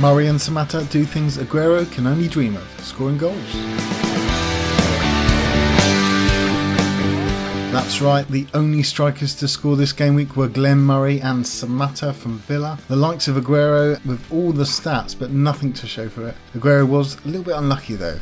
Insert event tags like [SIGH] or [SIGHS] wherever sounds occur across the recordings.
Murray and Samatta do things Aguero can only dream of scoring goals. That's right, the only strikers to score this game week were Glenn Murray and Samatta from Villa. The likes of Aguero with all the stats but nothing to show for it. Aguero was a little bit unlucky though.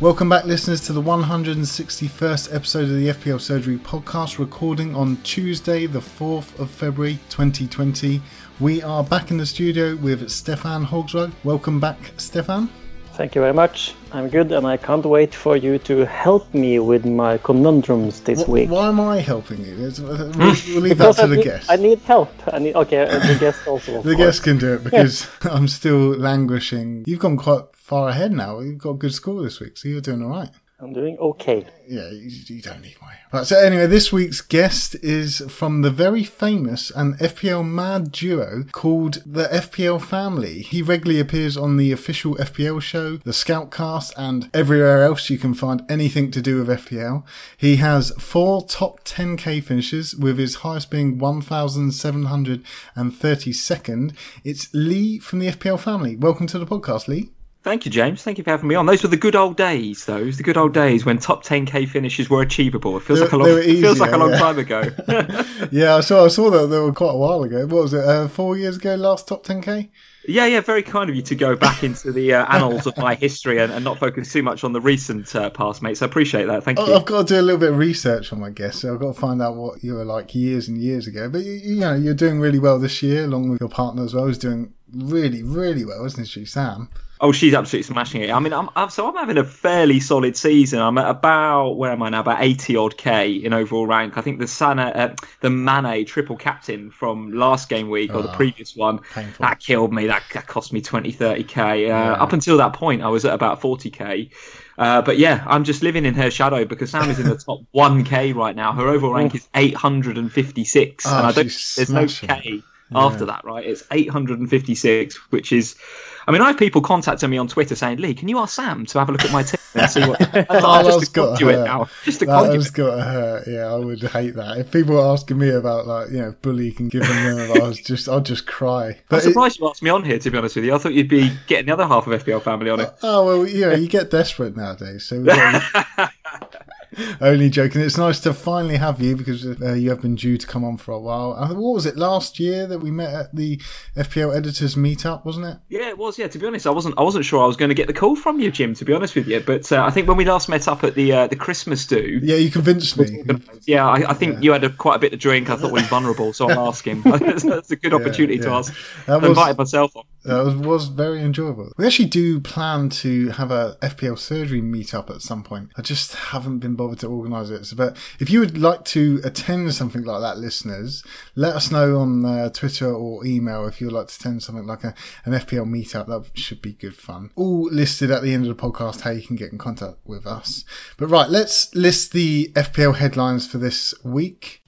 Welcome back, listeners, to the 161st episode of the FPL Surgery podcast, recording on Tuesday, the 4th of February 2020. We are back in the studio with Stefan Hogsrud. Welcome back, Stefan. Thank you very much. I'm good, and I can't wait for you to help me with my conundrums this week. Why am I helping you? Uh, We'll, [LAUGHS] we'll leave that to I the need, guest. I need help. I need okay. uh, The guest also. The guest can do it because [LAUGHS] I'm still languishing. You've gone quite far ahead now. You've got a good score this week, so you're doing all right. I'm doing okay. Yeah, you, you don't need my. Right, so anyway, this week's guest is from the very famous and FPL mad duo called the FPL Family. He regularly appears on the official FPL show, the Scoutcast, and everywhere else you can find anything to do with FPL. He has four top 10k finishes, with his highest being 1,732nd. It's Lee from the FPL Family. Welcome to the podcast, Lee. Thank you, James. Thank you for having me on. Those were the good old days, Those the good old days when top 10k finishes were achievable. It feels They- like a long, it feels like a long yeah. time ago. [LAUGHS] [LAUGHS] Yeah, I saw. I saw that they were quite a while ago. What was it? Uh, four years ago, last top 10k. yeah, yeah, very kind of you to go back into the uh, annals of my history and, and not focus too much on the recent uh, past, mate. So I appreciate that. Thank you. I've got to do a little bit of research on my guests, so I've got to find out what you were like years and years ago. But you, you know, you're doing really well this year, along with your partner as well. Who's doing really, really well, isn't she, Sam? Oh, she's absolutely smashing it. I mean, I'm, I'm so I'm having a fairly solid season. I'm at about where am I now? About 80 odd k in overall rank. I think the Sana, uh, the Mane triple captain from last game week or the Oh, previous one painful. that killed me. That, that cost me 20, 30 k. Uh, Up until that point, I was at about 40 k. Uh, but yeah, I'm just living in her shadow because Sam is in the [LAUGHS] top 1k right now. Her overall rank is 856, Oh, and I don't. There's no smashing after that, right? It's 856, which is. I mean, I have people contacting me on Twitter saying, "Lee, can you ask Sam to have a look at my team and see what?" [LAUGHS] [LAUGHS] Oh, I'm just got to conduit hurt. now. Just a That has got to hurt. Yeah, I would hate that. If people were asking me about like, you know, if bully can give them them, I was just, I'd just cry. I'm But it, you asked me on here. To be honest with you, I thought you'd be getting the other half of FPL family on it. oh well, you know, you get desperate nowadays. So [LAUGHS] only joking. It's nice to finally have you because uh, you have been due to come on for a while. Think, what was it last year that we met at the FPL editors meetup, wasn't it? Yeah, it was. Yeah, to be honest, I wasn't. I wasn't sure I was going to get the call from you, Jim. To be honest with you, but uh, I think when we last met up at the uh, the Christmas do, Yeah, you convinced me. yeah, I, I think you had a, quite a bit to drink. I thought well, he's vulnerable, so I'm [LAUGHS] asking. that's, [LAUGHS] that's a good opportunity to yeah. ask. That I was- invited myself on. That was, was very enjoyable. We actually do plan to have a FPL surgery meetup at some point. I just haven't been bothered to organise it. So, but if you would like to attend something like that, listeners, let us know on uh, Twitter or email if you'd like to attend something like a, an FPL meetup. That should be good fun. All listed at the end of the podcast how you can get in contact with us. But right, let's list the FPL headlines for this week.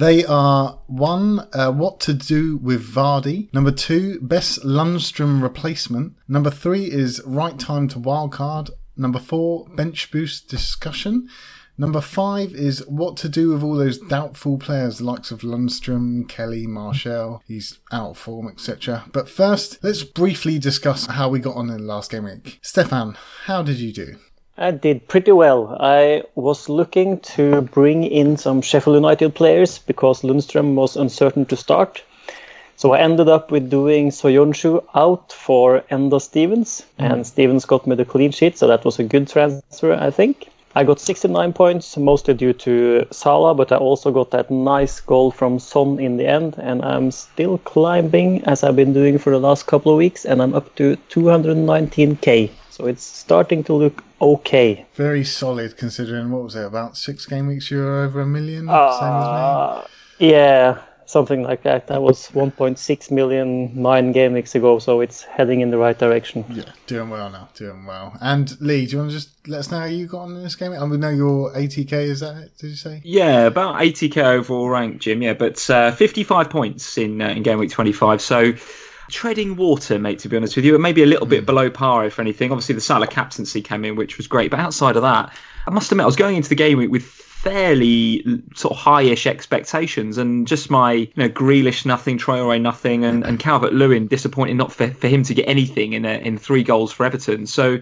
They are one, uh, what to do with Vardy. Number two, best Lundstram replacement. Number three is right time to wildcard. Number four, bench boost discussion. Number five is what to do with all those doubtful players, the likes of Lundstram, Kelly, Marshall. He's out of form, etc. But first, let's briefly discuss how we got on in the last game week. Stefan, how did you do? I did pretty well. I was looking to bring in some Sheffield United players because Lundstram was uncertain to start. So I ended up with doing Soyuncu out for Enda Stevens, mm. and Stevens got me the clean sheet, so that was a good transfer, I think. I got 69 points, mostly due to Salah, but I also got that nice goal from Son in the end, and I'm still climbing as I've been doing for the last couple of weeks, and I'm up to 219k. So it's starting to look okay. Very solid considering, what was it, about six game weeks you were over a million? same Uh, yeah, something like that. That was 1.6 million nine game weeks ago, so it's heading in the right direction. Yeah, doing well now, doing well. And Lee, do you want to just let us know how you got on in this game? I mean, know your 80k, is that it, did you say? Yeah, about 80k overall rank, Jim. Yeah, but uh, 55 points in uh, in game week 25. So treading water, mate. To be honest with you, and maybe a little bit hmm. below par, if anything. Obviously, the Salah captaincy came in, which was great. But outside of that, I must admit, I was going into the game with fairly sort of high-ish expectations, and just my you know Grealish nothing, Traore nothing, and, and Calvert Lewin disappointing not for, for him to get anything in a, in three goals for Everton. So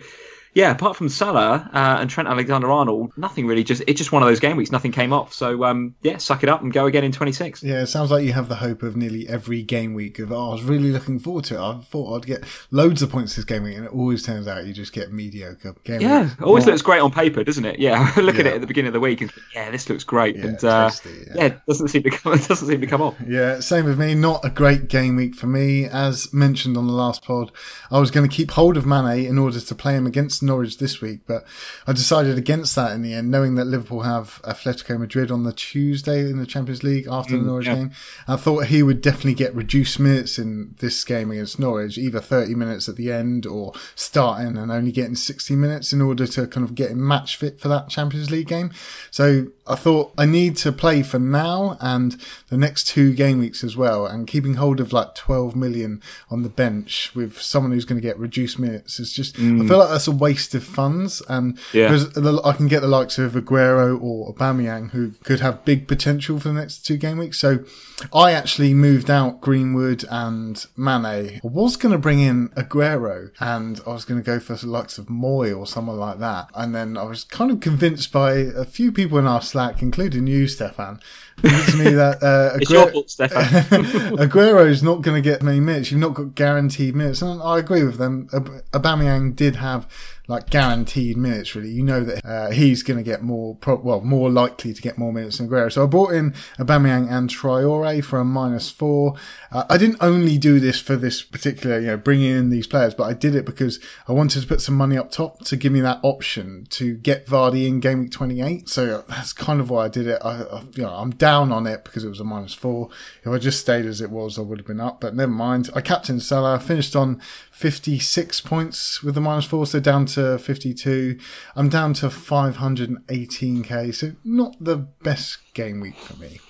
yeah, apart from Salah uh, and Trent Alexander-Arnold, nothing really. Just it's just one of those game weeks. Nothing came off. So um, yeah, suck it up and go again in 26. Yeah, it sounds like you have the hope of nearly every game week. Of oh, I was really looking forward to it. I thought I'd get loads of points this game week, and it always turns out you just get mediocre game. Yeah, week. always looks great on paper, doesn't it? Yeah, [LAUGHS] look yeah. at it at the beginning of the week and yeah, this looks great, yeah, and uh, tasty, yeah. it doesn't seem to come. It [LAUGHS] doesn't seem to come off. Yeah, same with me. Not a great game week for me, as mentioned on the last pod. I was going to keep hold of Mane in order to play him against Norwich this week but I decided against that in the end, knowing that Liverpool have Atletico Madrid on the Tuesday in the Champions League after mm, the Norwich yeah. game. I thought he would definitely get reduced minutes in this game against Norwich, either 30 minutes at the end or starting and only getting 60 minutes in order to kind of get him match fit for that Champions League game. So I thought I need to play for now and the next two game weeks as well, and keeping hold of like 12 million on the bench with someone who's going to get reduced minutes is just, mm. I feel like that's a waste of funds. And yeah. I can get the likes of Aguero or Aubameyang who could have big potential for the next two game weeks. So I actually moved out Greenwood and Mane. I was going to bring in Aguero and I was going to go for the likes of Moy or someone like that. And then I was kind of convinced by a few people in our Slack, including you, Stefan, to me [LAUGHS] that uh, Aguero, it's your fault, Stefan. [LAUGHS] Aguero is not going to get many minutes. You've not got guaranteed minutes, and I agree with them. Aubameyang did have like guaranteed minutes. Really, you know that uh, he's going to get more, pro- well, more likely to get more minutes than Aguero. So I brought in Aubameyang and Traore for a minus four. Uh, I didn't only do this for this particular, you know, bringing in these players, but I did it because I wanted to put some money up top to give me that option to get Vardy in game week 28. So that's kind of why I did it. I, I you know, I'm down on it because it was a minus four. If I just stayed as it was, I would have been up, but never mind. I captained Salah, finished on 56 points with the minus four, so down to 52. I'm down to 518k, so not the best game week for me.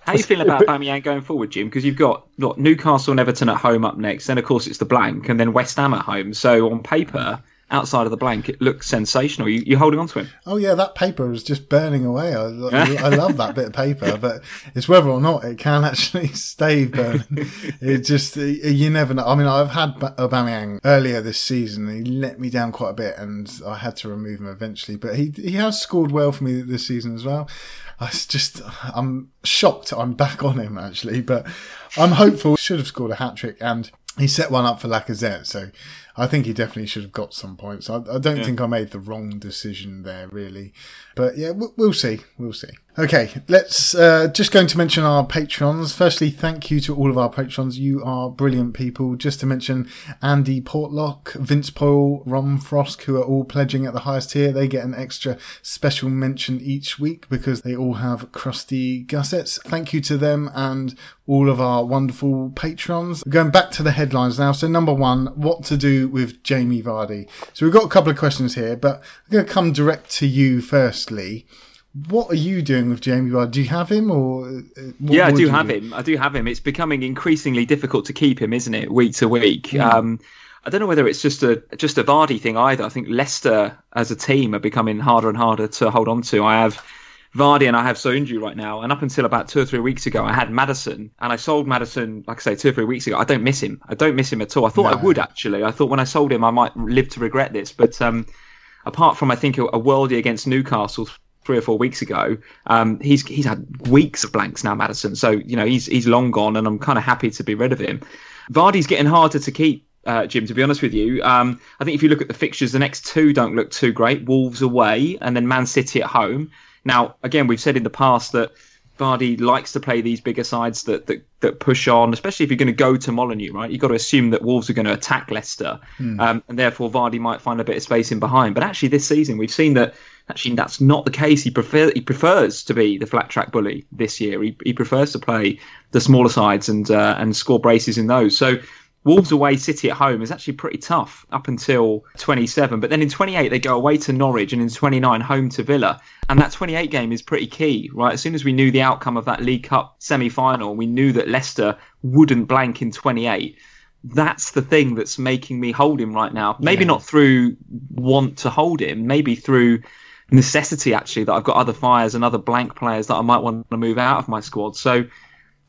How you feeling about Bamian going forward, Jim? Because you've got what, Newcastle and Everton at home up next, then of course it's the blank, and then West Ham at home. So on paper, outside of the blank, it looks sensational. You, you're holding on to him. Oh yeah, that paper is just burning away. I, [LAUGHS] I, love that bit of paper, but it's whether or not it can [LAUGHS] actually stay burning. it just you never know. I mean, I've had Aubameyang uh, earlier this season. He let me down quite a bit, and I had to remove him eventually. But he he has scored well for me this season as well. I just, I'm shocked I'm back on him actually, but I'm hopeful. Should have scored a hat trick and he set one up for Lacazette. So I think he definitely should have got some points. I, I don't yeah. think I made the wrong decision there, really. But yeah, we'll, we'll see. We'll see. Okay, let's uh, just going to mention our patrons. Firstly, thank you to all of our patrons. You are brilliant people. Just to mention Andy Portlock, Vince Paul, Ron Frost, who are all pledging at the highest tier. They get an extra special mention each week because they all have crusty gussets. Thank you to them and all of our wonderful patrons. Going back to the headlines now. So number one, what to do with Jamie Vardy. So we've got a couple of questions here, but I'm going to come direct to you firstly. What are you doing with Jamie Vardy? Do you have him, or uh, yeah, I do have do? him. I do have him. It's becoming increasingly difficult to keep him, isn't it, week to week? Yeah. Um, I don't know whether it's just a just a Vardy thing either. I think Leicester as a team are becoming harder and harder to hold on to. I have Vardy and I have Soyuncu right now, and up until about two or three weeks ago, I had Maddison, and I sold Maddison, like I say, two or three weeks ago. I don't miss him. I don't miss him at all. I thought no. I would actually. I thought when I sold him, I might live to regret this, but um, apart from I think a, a worldie against Newcastle three or four weeks ago. Um, he's he's had weeks of blanks now, Maddison. So you know he's he's long gone, and I'm kind of happy to be rid of him. Vardy's getting harder to keep. Uh, Jim, to be honest with you, um, I think if you look at the fixtures, the next two don't look too great. Wolves away, and then Man City at home. Now, again, we've said in the past that Vardy likes to play these bigger sides that, that, that push on, especially if you're going to go to Molineux, right? You've got to assume that Wolves are going to attack Leicester, mm. um, and therefore Vardy might find a bit of space in behind. But actually, this season we've seen that Actually, that's not the case. He prefer he prefers to be the flat track bully this year. He, he prefers to play the smaller sides and uh, and score braces in those. So Wolves away, City at home is actually pretty tough up until 27. But then in 28 they go away to Norwich, and in 29 home to Villa. And that 28 game is pretty key, right? As soon as we knew the outcome of that League Cup semi-final, we knew that Leicester wouldn't blank in 28 that's the thing that's making me hold him right now. Maybe yeah. not through want to hold him, maybe through necessity actually that I've got other fires and other blank players that I might want to move out of my squad. So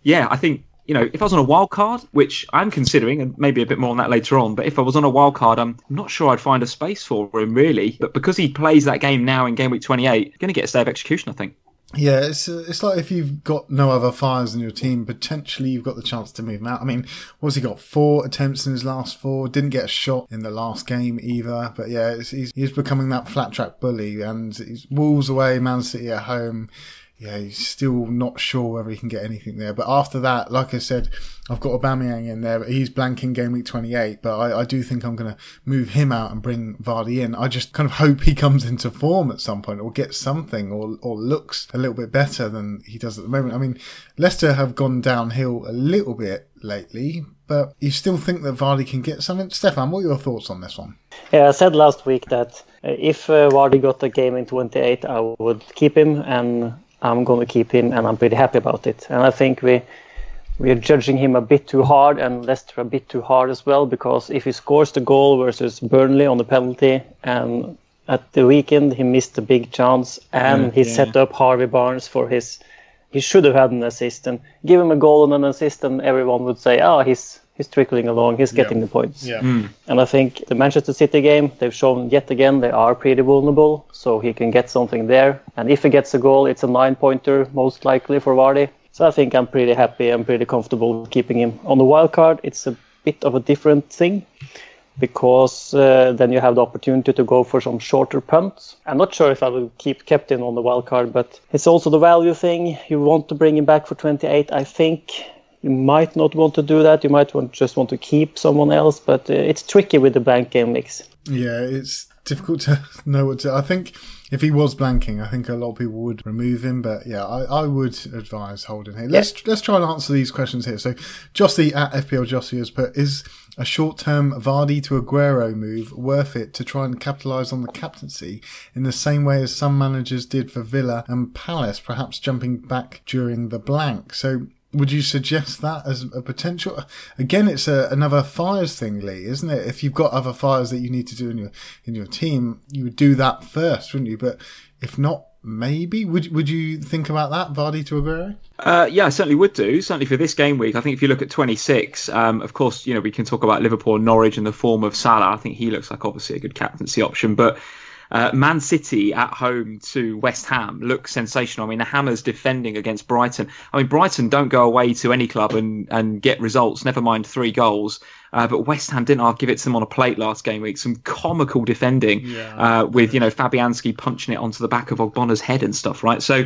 yeah, I think you know, if I was on a wild card, which I'm considering, and maybe a bit more on that later on, but if I was on a wild card, I'm not sure I'd find a space for him really. But because he plays that game now in game week 28, going to get a stay of execution, I think. Yeah, it's it's like if you've got no other fires in your team, potentially you've got the chance to move him out. I mean, what's he got? Four attempts in his last four. Didn't get a shot in the last game either. But yeah, he's he's becoming that flat track bully, and he's Wolves away, Man City at home yeah, he's still not sure whether he can get anything there. But after that, like I said, I've got Aubameyang in there, but he's blanking game week 28. But I, I do think I'm going to move him out and bring Vardy in. I just kind of hope he comes into form at some point or gets something or, or looks a little bit better than he does at the moment. I mean, Leicester have gone downhill a little bit lately, but you still think that Vardy can get something? Stefan, what are your thoughts on this one? Yeah, I said last week that uh, if uh, Vardy got a game in 28, I would keep him and I'm going to keep him, and I'm pretty happy about it. And I think we we are judging him a bit too hard, and Leicester a bit too hard as well. Because if he scores the goal versus Burnley on the penalty, and at the weekend he missed a big chance, and mm, he yeah. set up Harvey Barnes for his. He should have had an assist, and give him a goal and an assist, and everyone would say, "Oh, he's he's trickling along, he's getting yeah. the points. Yeah. Mm. And I think the Manchester City game, they've shown yet again they are pretty vulnerable, so he can get something there. And if he gets a goal, it's a nine pointer, most likely for Vardy. So I think I'm pretty happy, I'm pretty comfortable keeping him. On the wild card, it's a bit of a different thing because uh, then you have the opportunity to go for some shorter punts. I'm not sure if I will keep Captain on the wild card, but it's also the value thing. You want to bring him back for 28. I think you might not want to do that. You might want, just want to keep someone else, but uh, it's tricky with the blank game mix. Yeah, it's difficult to [LAUGHS] know what to. I think if he was blanking, I think a lot of people would remove him. But yeah, I, I would advise holding him. Let's yeah. let's try and answer these questions here. So Jossie at FPL Jossie has put is a short-term Vardy to Aguero move worth it to try and capitalise on the captaincy in the same way as some managers did for Villa and Palace, perhaps jumping back during the blank. So would you suggest that as a potential? Again, it's a, another fires thing, Lee, isn't it? If you've got other fires that you need to do in your in your team, you would do that first, wouldn't you? But if not, maybe would would you think about that, Vardy to Aguero? Uh, yeah, I certainly would do. Certainly for this game week, I think if you look at 26, um, of course, you know we can talk about Liverpool, Norwich, and the form of Salah. I think he looks like obviously a good captaincy option, but uh, Man City at home to West Ham looks sensational. I mean, the Hammers defending against Brighton. I mean, Brighton don't go away to any club and, and get results, never mind three goals. Uh, but West Ham didn't I'll give it to them on a plate last game week. Some comical defending yeah. uh, with, you know, Fabianski punching it onto the back of Ogbonna's head and stuff, right? So,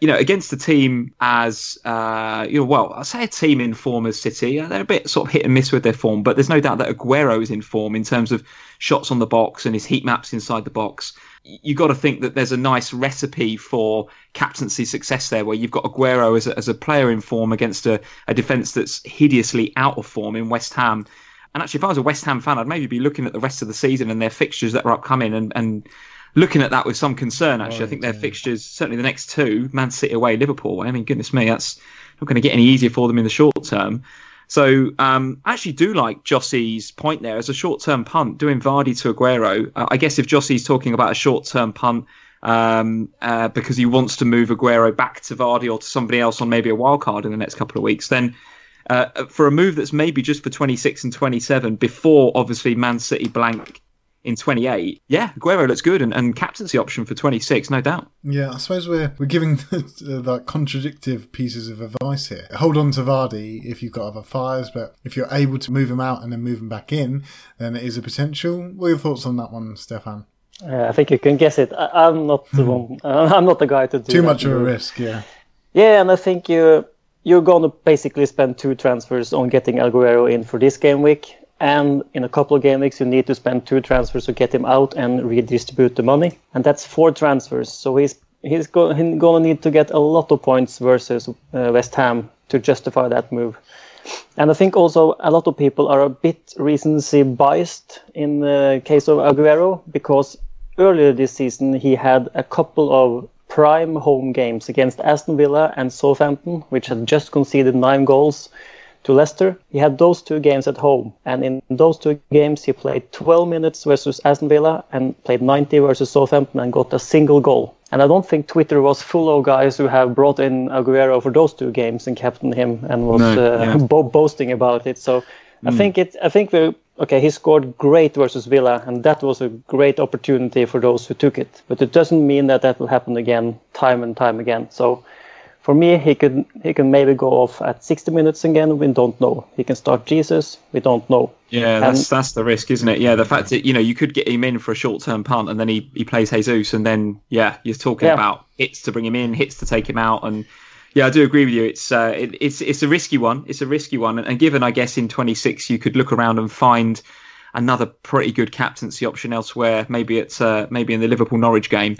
you know, against a team as, uh, you know, well, I say a team in form as City, uh, they're a bit sort of hit and miss with their form, but there's no doubt that Aguero is in form in terms of shots on the box and his heat maps inside the box. You got to think that there's a nice recipe for captaincy success there, where you've got Aguero as a, as a player in form against a, a defence that's hideously out of form in West Ham. And actually, if I was a West Ham fan, I'd maybe be looking at the rest of the season and their fixtures that are upcoming and, and looking at that with some concern. Actually, I think their yeah. fixtures, certainly the next two, Man City away, Liverpool away. I mean, goodness me, that's not going to get any easier for them in the short term. So um, I actually do like Jossie's point there as a short-term punt, doing Vardy to Aguero. Uh, I guess if Jossie's talking about a short-term punt um, uh, because he wants to move Aguero back to Vardy or to somebody else on maybe a wild card in the next couple of weeks, then uh, for a move that's maybe just for 26 and 27 before obviously Man City blank in 28, yeah, Aguero looks good and, and captaincy option for 26, no doubt. Yeah, I suppose we're we're giving [LAUGHS] like contradictive pieces of advice here. Hold on to Vardy if you've got other fires, but if you're able to move him out and then move him back in, then it is a potential. What are your thoughts on that one, Stefan? Uh, I think you can guess it. I, am not the one. [LAUGHS] I'm not the guy to do too much of a risk. Yeah. Yeah, and I think you you're going to basically spend two transfers on getting Aguero in for this game week and in a couple of game weeks you need to spend two transfers to get him out and redistribute the money. And that's four transfers. So he's he's go- going to need to get a lot of points versus uh, west ham to justify that move. And i think also a lot of people are a bit recency biased in the case of aguero because earlier this season he had a couple of prime home games against aston villa and southampton which had just conceded nine goals to Leicester. He had those two games at home, and in those two games he played 12 minutes versus Aston Villa and played 90 versus Southampton and got a single goal. And I don't think Twitter was full of guys who have brought in Aguero for those two games and captained him and was No, uh, yeah. [LAUGHS] bo- boasting about it. So I think it. I think we okay. He scored great versus Villa, and that was a great opportunity for those who took it. But it doesn't mean that that will happen again, time and time again. So for me, he could he can maybe go off at 60 minutes again. We don't know. He can start Jesus. We don't know. Yeah, that's And- that's the risk, isn't it? Yeah, the fact that you know you could get him in for a short term punt and then he, he plays Jesus and then yeah, you're talking Yeah. about hits to bring him in, hits to take him out, and yeah, I do agree with you. It's uh, it, it's it's a risky one. It's a risky one, and, and given I guess in 26 you could look around and find another pretty good captaincy option elsewhere. Maybe it's uh, maybe in the Liverpool Norwich game.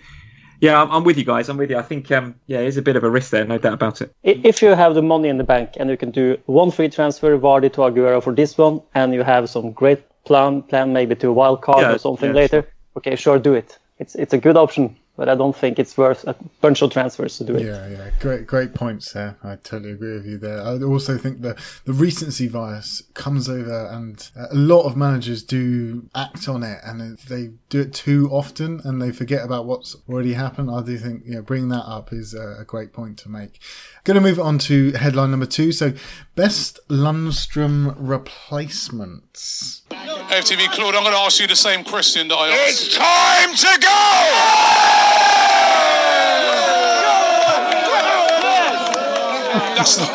Yeah, I'm, I'm with you guys. I'm with you. I think um, yeah, there's a bit of a risk there, no doubt about it. If you have the money in the bank and you can do one free transfer, Vardy to Aguero for this one, and you have some great plan, plan maybe to a wild card Yeah, or something yeah, later, okay, sure, do it. It's it's a good option, but I don't think it's worth a bunch of transfers to do it. Yeah, yeah, great, great points there. I totally agree with you there. I also think that the recency bias comes over, and a lot of managers do act on it, and they do it too often, and they forget about what's already happened. I do think you know bringing that up is a, great point to make. Going to move on to headline number two. So, best Lundstram replacements. FTV Claude, I'm going to ask you the same question that I asked. It's time to go! That's not.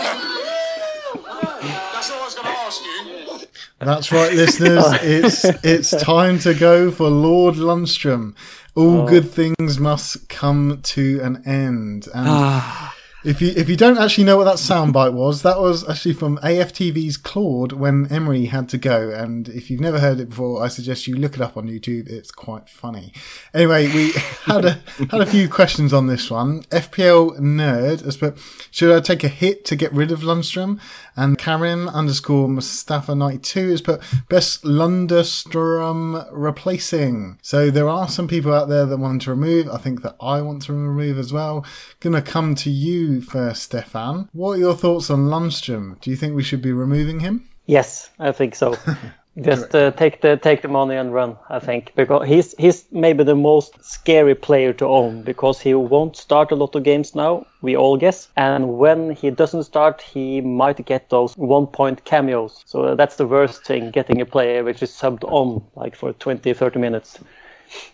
That's not I was going to ask you. That's right, listeners. [LAUGHS] It's it's time to go for Lord Lundstram. All oh. good things must come to an end. And ah. If you if you don't actually know what that soundbite was, that was actually from AFTV's Claude when Emery had to go. And if you've never heard it before, I suggest you look it up on YouTube. It's quite funny. Anyway, we [LAUGHS] had a had a few questions on this one. FPL nerd has put, should I take a hit to get rid of Lundstram? And Karen underscore Mustafa ninety two has put best Lundstram replacing. So there are some people out there that want to remove. I think that I want to remove as well. Gonna come to you first, Stefan. What are your thoughts on Lundstram? Do you think we should be removing him? Yes, I think so. [LAUGHS] Just uh, take the take the money and run. I think because he's he's maybe the most scary player to own because he won't start a lot of games now. We all guess, and when he doesn't start, he might get those one point cameos. So that's the worst thing: getting a player which is subbed on like for 20, 30 minutes.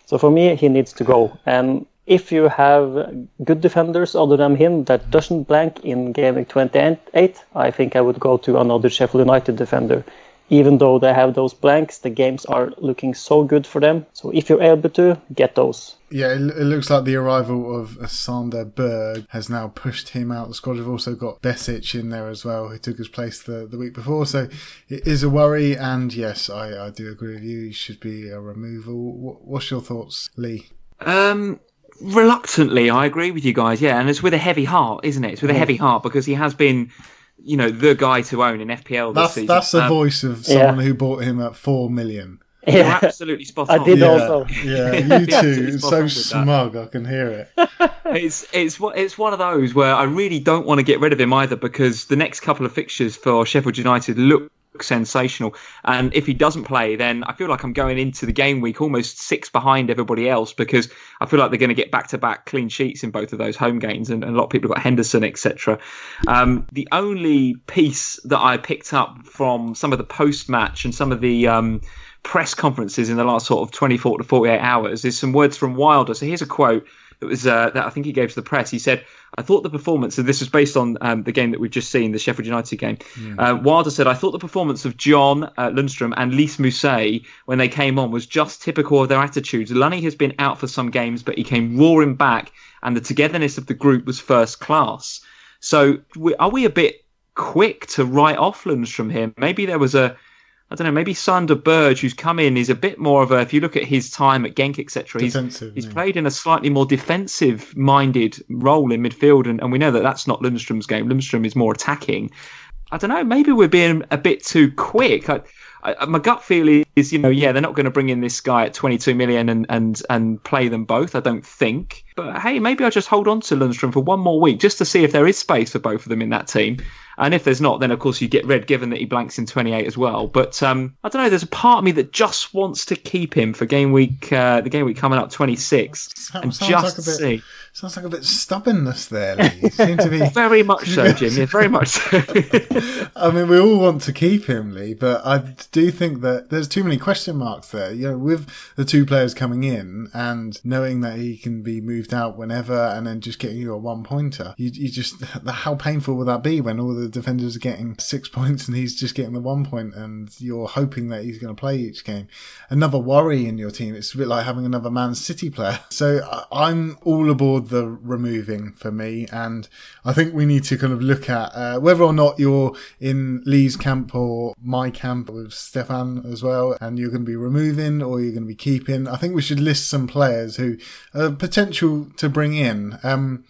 So for me, he needs to go. And if you have good defenders other than him that doesn't blank in game 28, I think I would go to another Sheffield United defender. Even though they have those blanks, the games are looking so good for them. So if you're able to, get those. Yeah, it, it looks like the arrival of Sander Berge has now pushed him out the squad. We've also got Besic in there as well, who took his place the, the week before. So it is a worry. And yes, I, I do agree with you. He should be a removal. Wh- What's your thoughts, Lee? Um, reluctantly, I agree with you guys. Yeah, and it's with a heavy heart, isn't it? It's with a heavy heart because he has been, you know, the guy to own in FPL this That's season. that's the Um, voice of yeah. someone who bought him at four million. You're absolutely spot on. I on. did Yeah, also. yeah, [LAUGHS] you too. It's so on with that. smug. I can hear it. [LAUGHS] [LAUGHS] It's it's one- it's one of those where I really don't want to get rid of him either because the next couple of fixtures for Sheffield United look sensational, and if he doesn't play, then I feel like I'm going into the game week almost six behind everybody else because I feel like they're going to get back to back clean sheets in both of those home games, and, and a lot of people have got Henderson, etc. Um, the only piece that I picked up from some of the post match and some of the um, press conferences in the last sort of 24 to 48 hours is some words from Wilder. So here's a quote that was uh, that I think he gave to the press. He said, "I thought the performance, and this was based on um, the game that we've just seen, the Sheffield United game." Uh, Wilder said, "I thought the performance of John uh, Lundstram and Lys Mousset when they came on was just typical of their attitudes. Lunny has been out for some games, but he came roaring back, and the togetherness of the group was first class." So, we- are we a bit quick to write off Lundstram here? Maybe there was a I don't know, maybe Sander Berge, who's come in, is a bit more of a. If you look at his time at Genk, etc., he's, he's yeah. played in a slightly more defensive-minded role in midfield, and, and we know that that's not Lundstram's game. Lundstram is more attacking. I don't know. Maybe we're being a bit too quick. I, I, my gut feel is, you know, yeah, they're not going to bring in this guy at 22 million and, and and play them both. I don't think. But hey, maybe I'll just hold on to Lundstram for one more week just to see if there is space for both of them in that team. And if there's not, then of course you get red, given that he blanks in 28 as well. But um, I don't know. There's a part of me that just wants to keep him for game week, uh, the game week coming up 26, and just like bit, see. Sounds like a bit of stubbornness there, Lee. You seem to be [LAUGHS] very much so, [LAUGHS] Jim. Yeah, very much so. I mean, we all want to keep him, Lee, but I do think that there's too many question marks there. You know, with the two players coming in and knowing that he can be moved out whenever, and then just getting you a one pointer, you, you just [LAUGHS] how painful will that be when all the defenders are getting six points and he's just getting the one point, and you're hoping that he's going to play each game. Another worry in your team. It's a bit like having another Man City player. So I'm all aboard the removing for me. And I think we need to kind of look at uh, whether or not you're in Lee's camp or my camp with Stefan as well, and you're going to be removing or you're going to be keeping. I think we should list some players who are potential to bring in. Um,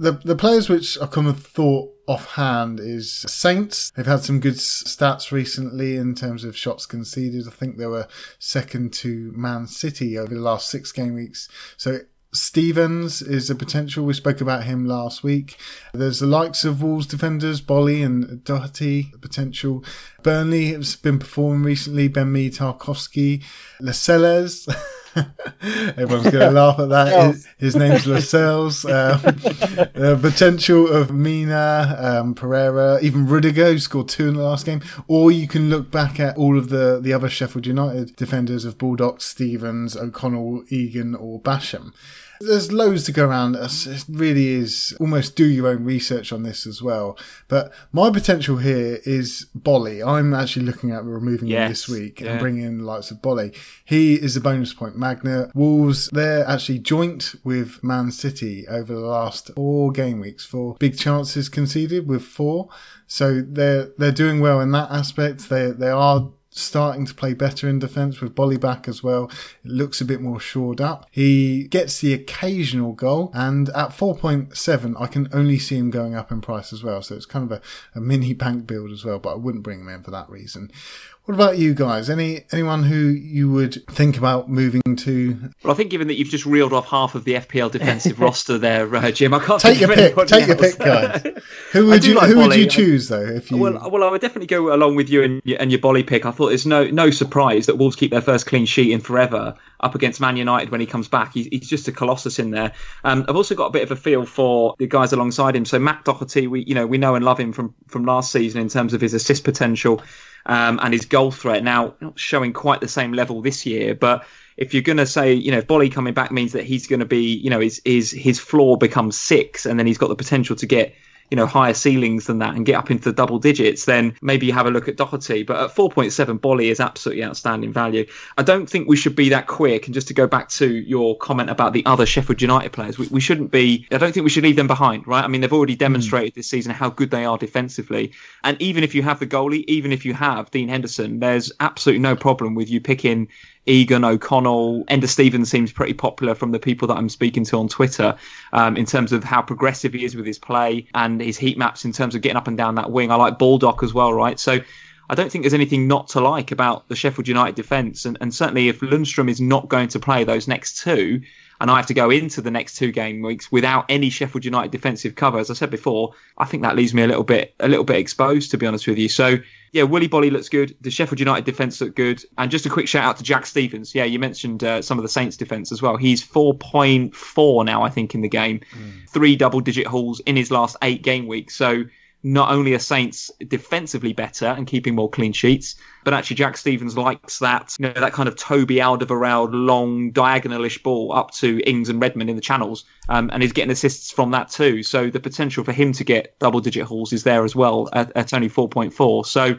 the the players which I kind of thought offhand is Saints. They've had some good stats recently in terms of shots conceded. I think they were second to Man City over the last six game weeks. So Stephens is a potential. We spoke about him last week. There's the likes of Wolves defenders, Boly and Doherty, potential. Burnley has been performing recently. Ben Mee, Tarkowski, Lascelles. [LAUGHS] [LAUGHS] Everyone's going to laugh at that. His, his name's Lascelles. [LAUGHS] Um, the potential of Mina, um, Pereira, even Rudiger, who scored two in the last game. Or you can look back at all of the, the other Sheffield United defenders of Baldock, Stevens, O'Connell, Egan, or Basham. There's loads to go around. It really is almost do your own research on this as well. But my potential here is Boly. I'm actually looking at removing yes, him this week yeah. and bringing in the likes of Boly. He is a bonus point magnet. Wolves, they're actually joint with Man City over the last four game weeks for big chances conceded with four. So they're, they're doing well in that aspect. They, they are starting to play better in defence with Boly back as well. It looks a bit more shored up. He gets the occasional goal, and at 4.7, I can only see him going up in price as well. So it's kind of a, a mini bank build as well, but I wouldn't bring him in for that reason. What about you guys? Any anyone who you would think about moving to? Well, I think given that you've just reeled off half of the FPL defensive [LAUGHS] roster there, uh, Jim, I can't take your pick. Take else. your pick, guys. [LAUGHS] Who would you like Who would you choose though? If you well, well, I would definitely go along with you and, and your Boly pick. I thought it's no no surprise that Wolves keep their first clean sheet in forever up against Man United when he comes back. He's, he's just a colossus in there. Um, I've also got a bit of a feel for the guys alongside him. So Matt Doherty, we you know we know and love him from from last season in terms of his assist potential um, and his goal threat. Now, not showing quite the same level this year, but if you're going to say, you know, if Boly coming back means that he's going to be, you know, his, his, his floor becomes six and then he's got the potential to get you know higher ceilings than that and get up into the double digits, then maybe you have a look at Doherty. But at 4.7, Boly is absolutely outstanding value. I don't think we should be that quick. And just to go back to your comment about the other Sheffield United players, we, we shouldn't be. I don't think we should leave them behind, right? I mean, they've already demonstrated mm. this season how good they are defensively. And even if you have the goalie, even if you have Dean Henderson, there's absolutely no problem with you picking Egan, O'Connell, Enda Stevens seems pretty popular from the people that I'm speaking to on Twitter um, in terms of how progressive he is with his play and his heat maps in terms of getting up and down that wing. I like Baldock as well, right? So I don't think there's anything not to like about the Sheffield United defence. And, and certainly if Lundstram is not going to play those next two, and I have to go into the next two game weeks without any Sheffield United defensive cover, as I said before, I think that leaves me a little bit a little bit exposed, to be honest with you. So yeah, Willy Boly looks good. The Sheffield United defence look good. And just a quick shout out to Jack Stephens. Yeah, you mentioned uh, some of the Saints defence as well. He's 4.4 now, I think, in the game. Mm. Three double digit hauls in his last eight game weeks. So not only are Saints defensively better and keeping more clean sheets, but actually Jack Stephens likes that, you know, that kind of Toby Alderweireld long diagonalish ball up to Ings and Redmond in the channels, um, and he's getting assists from that too. So the potential for him to get double digit hauls is there as well at, at only 4.4. So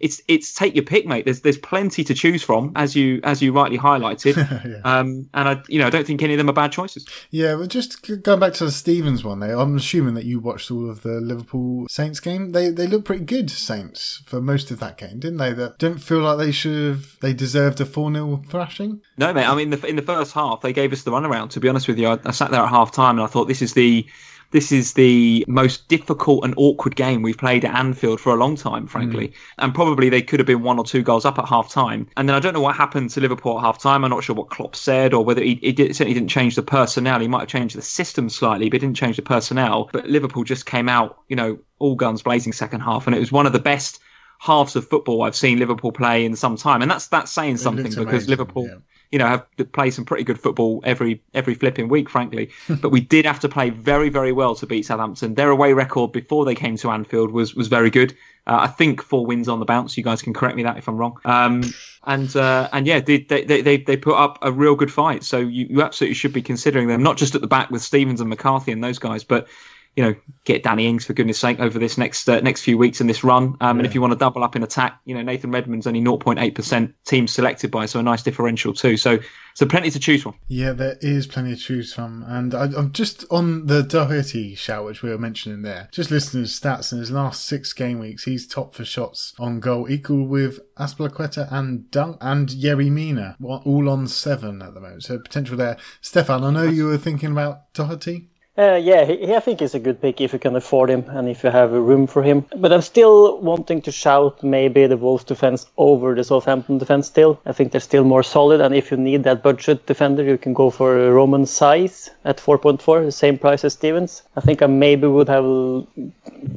it's it's take your pick, mate. There's there's plenty to choose from, as you as you rightly highlighted. [LAUGHS] yeah. um, and I you know I don't think any of them are bad choices. Yeah, well, just going back to the Stephens one, there. I'm assuming that you watched all of the Liverpool Saints game. They they look pretty good, Saints, for most of that game, didn't they? That don't feel like they should have they deserved a four 0 thrashing. No, mate. I mean, the, in the first half, they gave us the runaround. To be honest with you, I, I sat there at half time and I thought this is the this is the most difficult and awkward game we've played at Anfield for a long time, frankly. Mm. And probably they could have been one or two goals up at half time. And then I don't know what happened to Liverpool at half time. I'm not sure what Klopp said or whether he, he did, certainly didn't change the personnel. He might have changed the system slightly, but he didn't change the personnel. But Liverpool just came out, you know, all guns blazing second half. And it was one of the best halves of football I've seen Liverpool play in some time. And that's, that's saying something because amazing, Liverpool. Yeah you know, have to play some pretty good football every every flipping week, frankly. [LAUGHS] but we did have to play very, very well to beat Southampton. Their away record before they came to Anfield was was very good. Uh, I think four wins on the bounce. You guys can correct me that if I'm wrong. Um, and uh, and yeah, they, they they they put up a real good fight. So you, you absolutely should be considering them, not just at the back with Stephens and McCarthy and those guys, but you know, get Danny Ings for goodness sake over this next uh, next few weeks in this run. Um, yeah. And if you want to double up in attack, you know, Nathan Redmond's only 0.8 percent team selected by, so a nice differential too. So so plenty to choose from. Yeah, there is plenty to choose from, and I, am just on the Doherty shout, which we were mentioning there. Just listening to his stats in his last six game weeks, he's top for shots on goal, equal with Azpilicueta and Dunk and Yerry Mina, all on seven at the moment. So potential there. Stefan, I know you were thinking about Doherty. Uh, yeah, he, I think he's a good pick if you can afford him and if you have room for him. But I'm still wanting to shout maybe the Wolves defense over the Southampton defense still. I think they're still more solid, and if you need that budget defender, you can go for Romain Saiss at 4.4, the same price as Stephens. I think I maybe would have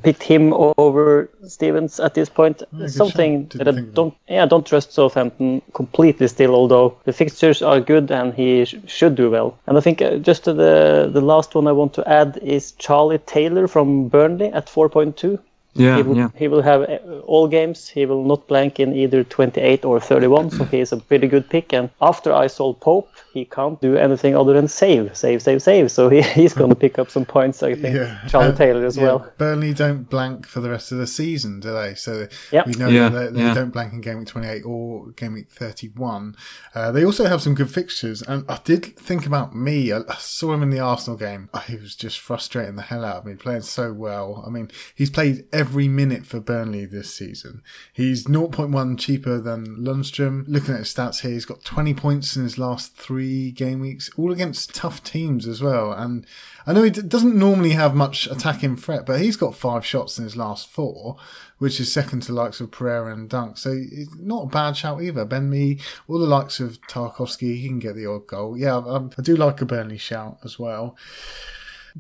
picked him over Stephens at this point. Yeah, Something that I don't, yeah, I don't trust Southampton completely still, although the fixtures are good and he sh- should do well. And I think uh, just the the last one I want to add is Charlie Taylor from Burnley at 4.2. Yeah, he will, yeah. he will have uh, all games. He will not blank in either 28 or 31, so he is a pretty good pick. And after I sold Pope, he can't do anything other than save, save, save, save. So he, [LAUGHS] he's going to pick up some points, I think. Yeah. Charlie uh, Taylor as yeah. well. Burnley don't blank for the rest of the season, do they? So yep. we know yeah, that they, they don't blank in game week 28 or game week 31. Uh, they also have some good fixtures. And I did think about me. I, I saw him in the Arsenal game. He was just frustrating the hell out of me, playing so well. I mean, he's played every minute for Burnley this season. He's 0.1 cheaper than Lundstram. Looking at his stats here, he's got 20 points in his last three game weeks, all against tough teams as well. And I know he doesn't normally have much attacking threat, but he's got five shots in his last four, which is second to likes of Pereira and Dunk. So it's not a bad shout either. Ben Mee, all the likes of Tarkowski, he can get the odd goal. Yeah, I do like a Burnley shout as well.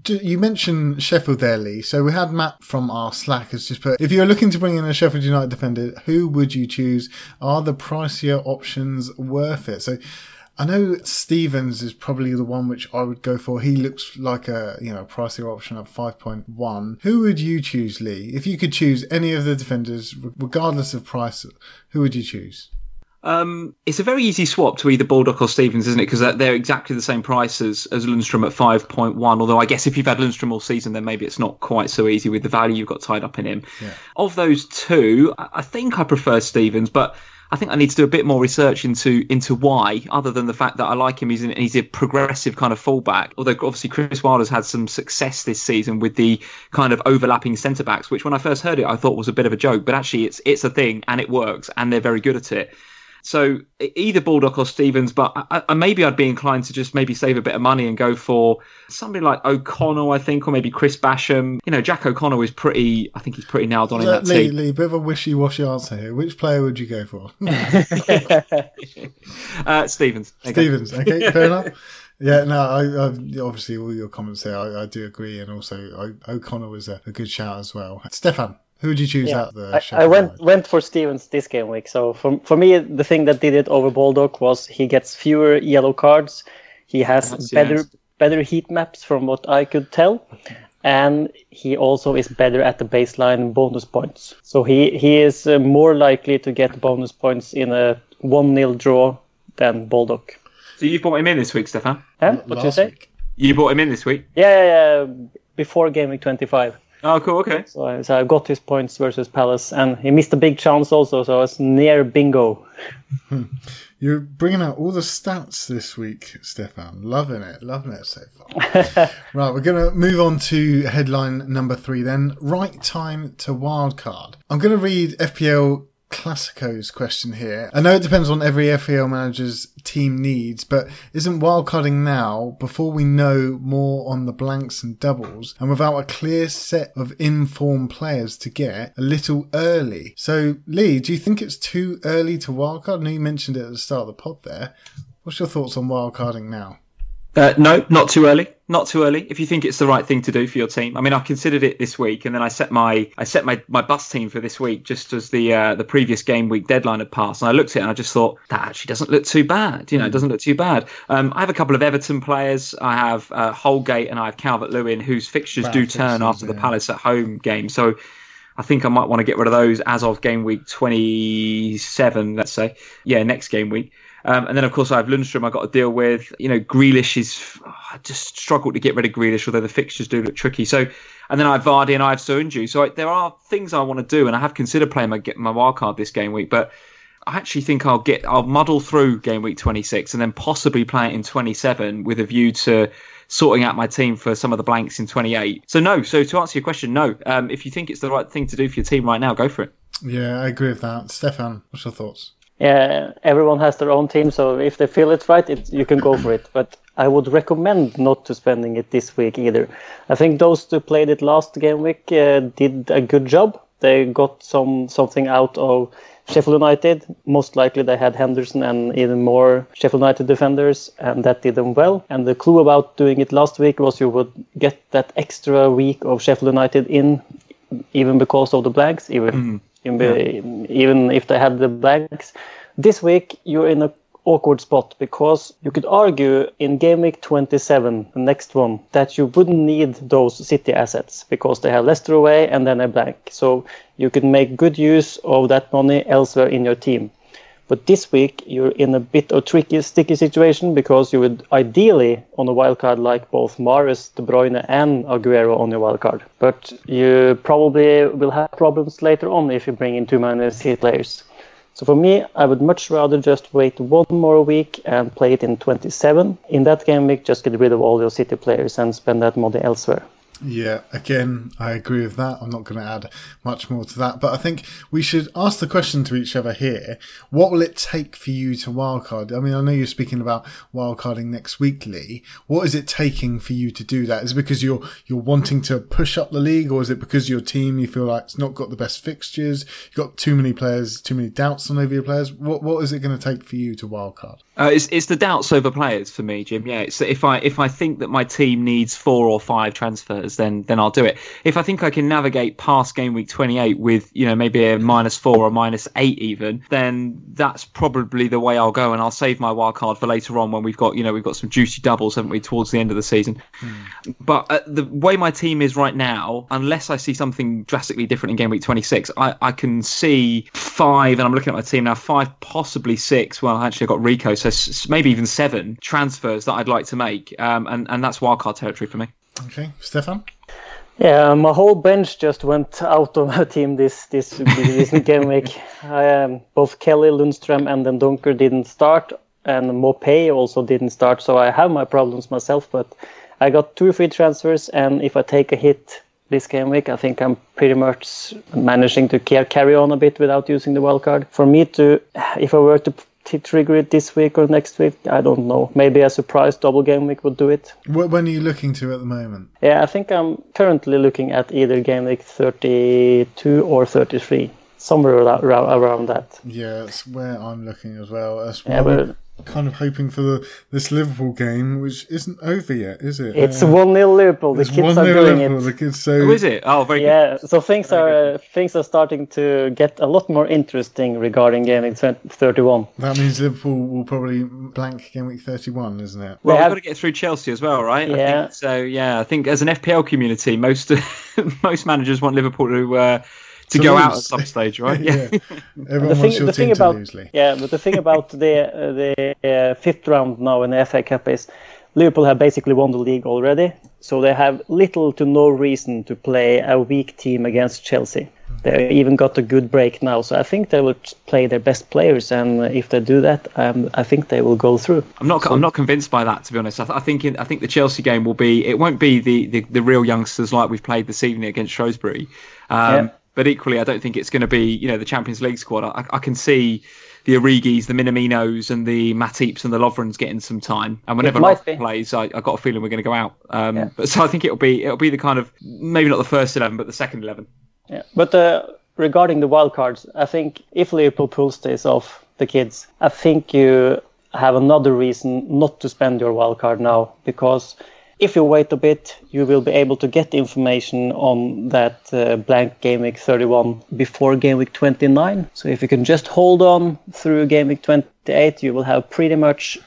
You mentioned Sheffield there, Lee. So we had Matt from our Slack has just put, if you're looking to bring in a Sheffield United defender, who would you choose? Are the pricier options worth it? So I know Stevens is probably the one which I would go for. He looks like a you know pricier option at five point one. Who would you choose, Lee? If you could choose any of the defenders, regardless of price, who would you choose? Um, it's a very easy swap to either Baldock or Stevens, isn't it? Because they're exactly the same price as, as Lundstram at 5.1. Although I guess if you've had Lundstram all season, then maybe it's not quite so easy with the value you've got tied up in him. Yeah. Of those two, I think I prefer Stevens, but I think I need to do a bit more research into into why, other than the fact that I like him. He's an, he's a progressive kind of fullback. Although obviously Chris Wilder's had some success this season with the kind of overlapping centre backs, which when I first heard it I thought was a bit of a joke, but actually it's it's a thing and it works and they're very good at it. So either Baldock or Stevens, but I, I, maybe I'd be inclined to just maybe save a bit of money and go for somebody like O'Connell, I think, or maybe Chris Basham. You know, Jack O'Connell is pretty. I think he's pretty nailed on in that Lee, team. Lee, bit of a wishy-washy answer here. Which player would you go for? [LAUGHS] [LAUGHS] uh, Stephens. Stephens. Okay, fair [LAUGHS] enough. Yeah, no, I, I, obviously all your comments there, I, I do agree, and also O'Connell was a, a good shout as well. Stefan, who would you choose yeah. out the? I, I went went for Stevens this game week. So for for me, the thing that did it over Baldock was he gets fewer yellow cards. He has That's, better yes. better heat maps from what I could tell, and he also is better at the baseline bonus points. So he he is uh, more likely to get bonus points in a one 0 draw than Baldock. So you brought him in this week, Stefan? Huh? What you say? Week. You bought him in this week? Yeah, yeah, yeah. Before game week twenty five. Oh, cool. Okay. So, I, so I got his points versus Palace, and he missed a big chance also. So I was near bingo. Hmm. You're bringing out all the stats this week, Stefan. Loving it, loving it so far. [LAUGHS] right, we're going to move on to headline number three then. Right time to wildcard. I'm going to read FPL Classico's question here. I know it depends on every FPL manager's team needs, but isn't wildcarding now, before we know more on the blanks and doubles, and without a clear set of informed players to get, a little early? So, Lee, do you think it's too early to wildcard? I know you mentioned it at the start of the pod there. What's your thoughts on wildcarding now? Uh, no, not too early. Not too early. If you think it's the right thing to do for your team, I mean, I considered it this week, and then I set my I set my, my bus team for this week just as the uh, the previous game week deadline had passed, and I looked at it and I just thought that actually doesn't look too bad. You know, it doesn't look too bad. Um, I have a couple of Everton players. I have uh, Holgate and I have Calvert Lewin, whose fixtures Bad do turn fixtures, after the. Palace at home game. So I think I might want to get rid of those as of game week 27, let's say. Yeah, next game week. Um, and then, of course, I have Lundstram I've got to deal with. You know, Grealish is. I just struggled to get rid of Grealish, although the fixtures do look tricky. So, and then I have Vardy and I have Soyuncu. So I, there are things I want to do, and I have considered playing my my wild card this game week, but. I actually think I'll get I'll muddle through game week 26 and then possibly play it in 27 with a view to sorting out my team for some of the blanks in 28. So no, so to answer your question, no. Um, if you think it's the right thing to do for your team right now, go for it. Yeah, I agree with that. Stefan, what's your thoughts? Yeah, everyone has their own team, so if they feel it's right, it, you can go for it. But I would recommend not to spending it this week either. I think those who played it last game week uh, did a good job. They got some something out of Sheffield United. Most likely they had Henderson and even more Sheffield United defenders, and that did them well. And the clue about doing it last week was you would get that extra week of Sheffield United in, even because of the blanks, even even, even if they had the blanks. This week you're in a awkward spot because you could argue in game week 27, the next one, that you wouldn't need those City assets because they have Leicester away and then a blank. So you could make good use of that money elsewhere in your team. But this week you're in a bit of tricky, sticky situation because you would ideally on a wildcard like both Mahrez, De Bruyne, and Aguero on your wildcard. But you probably will have problems later on if you bring in too many City players. So for me, I would much rather just wait one more week and play it in 27. In that game week, just get rid of all your City players and spend that money elsewhere. Yeah, again, I agree with that. I'm not going to add much more to that, but I think we should ask the question to each other here. What will it take for you to wildcard? I mean, I know you're speaking about wildcarding next week, Lee. What is it taking for you to do that? Is it because you're you're wanting to push up the league, or is it because your team you feel like it's not got the best fixtures? You've got too many players, too many doubts on over your players. What what is it going to take for you to wildcard? Uh, it's it's the doubts over players for me, Jim. Yeah, it's if I if I think that my team needs four or five transfers, then then I'll do it. If I think I can navigate past game week twenty eight with you know maybe a minus four or minus eight even, then that's probably the way I'll go, and I'll save my wild card for later on when we've got you know we've got some juicy doubles, haven't we, towards the end of the season. But uh, the way my team is right now, unless I see something drastically different in game week 26, I, I can see five, and I'm looking at my team now, five, possibly six. Well, actually, I've got Rico, so s- maybe even seven transfers that I'd like to make. Um, and, and that's wildcard territory for me. Okay, Stefan. Yeah, my whole bench just went [LAUGHS] out of my team this this, this [LAUGHS] game week. I, um, both Kelly, Lundstram, and then Dunker didn't start, and Maupay also didn't start. So I have my problems myself, but I got two free transfers, and if I take a hit this game week, I think I'm pretty much managing to ca- carry on a bit without using the wild card. For me to, [SIGHS] if I were to t- trigger it this week or next week, I don't know. Maybe a surprise double game week would do it. Wh- When are you looking to at the moment? Yeah, I think I'm currently looking at either game week 32 or 33, somewhere around, around that. Yeah, that's where I'm looking as well. That's Yeah, but kind of hoping for the, this Liverpool game, which isn't over yet, is it? it's Uh, 1 0 Liverpool. The it's kids are 1-0 doing Liverpool, it. The kids, so Who is it? Oh, very good. Yeah, so things are uh, things are starting to get a lot more interesting regarding game week 31. that means Liverpool will probably blank game week 31, isn't it? Well, They we've have- got to get through Chelsea as well, right? I Yeah. think, so yeah, I think as an FPL community, most [LAUGHS] most managers want Liverpool to uh, to, To go out at some stage, right? [LAUGHS] yeah. Everyone The thing, wants your the thing team about to lose, Lee. yeah, but the thing about the uh, the uh, fifth round now in the FA Cup is Liverpool have basically won the league already, so they have little to no reason to play a weak team against Chelsea. They even got a good break now, so I think they will play their best players, and if they do that, um, I think they will go through. I'm not. I'm not convinced by that, to be honest. I, th- I think. In, I think the Chelsea game will be. It won't be the, the, the real youngsters like we've played this evening against Shrewsbury. Um, Yeah. But equally, I don't think it's going to be you know the Champions League squad. I, I can see the Origis, the Minaminos, and the Matips and the Lovrens getting some time. And whenever be. plays, I, I got a feeling we're going to go out. Um, Yeah. But so I think it'll be it'll be the kind of maybe not the first eleven, but the second eleven. Yeah, but uh, regarding the wild cards, I think if Liverpool pulls this off, the kids, I think you have another reason not to spend your wild card now because if you wait a bit, you will be able to get information on that uh, blank game week 31 before game week 29. So if you can just hold on through game week 28, you will have pretty much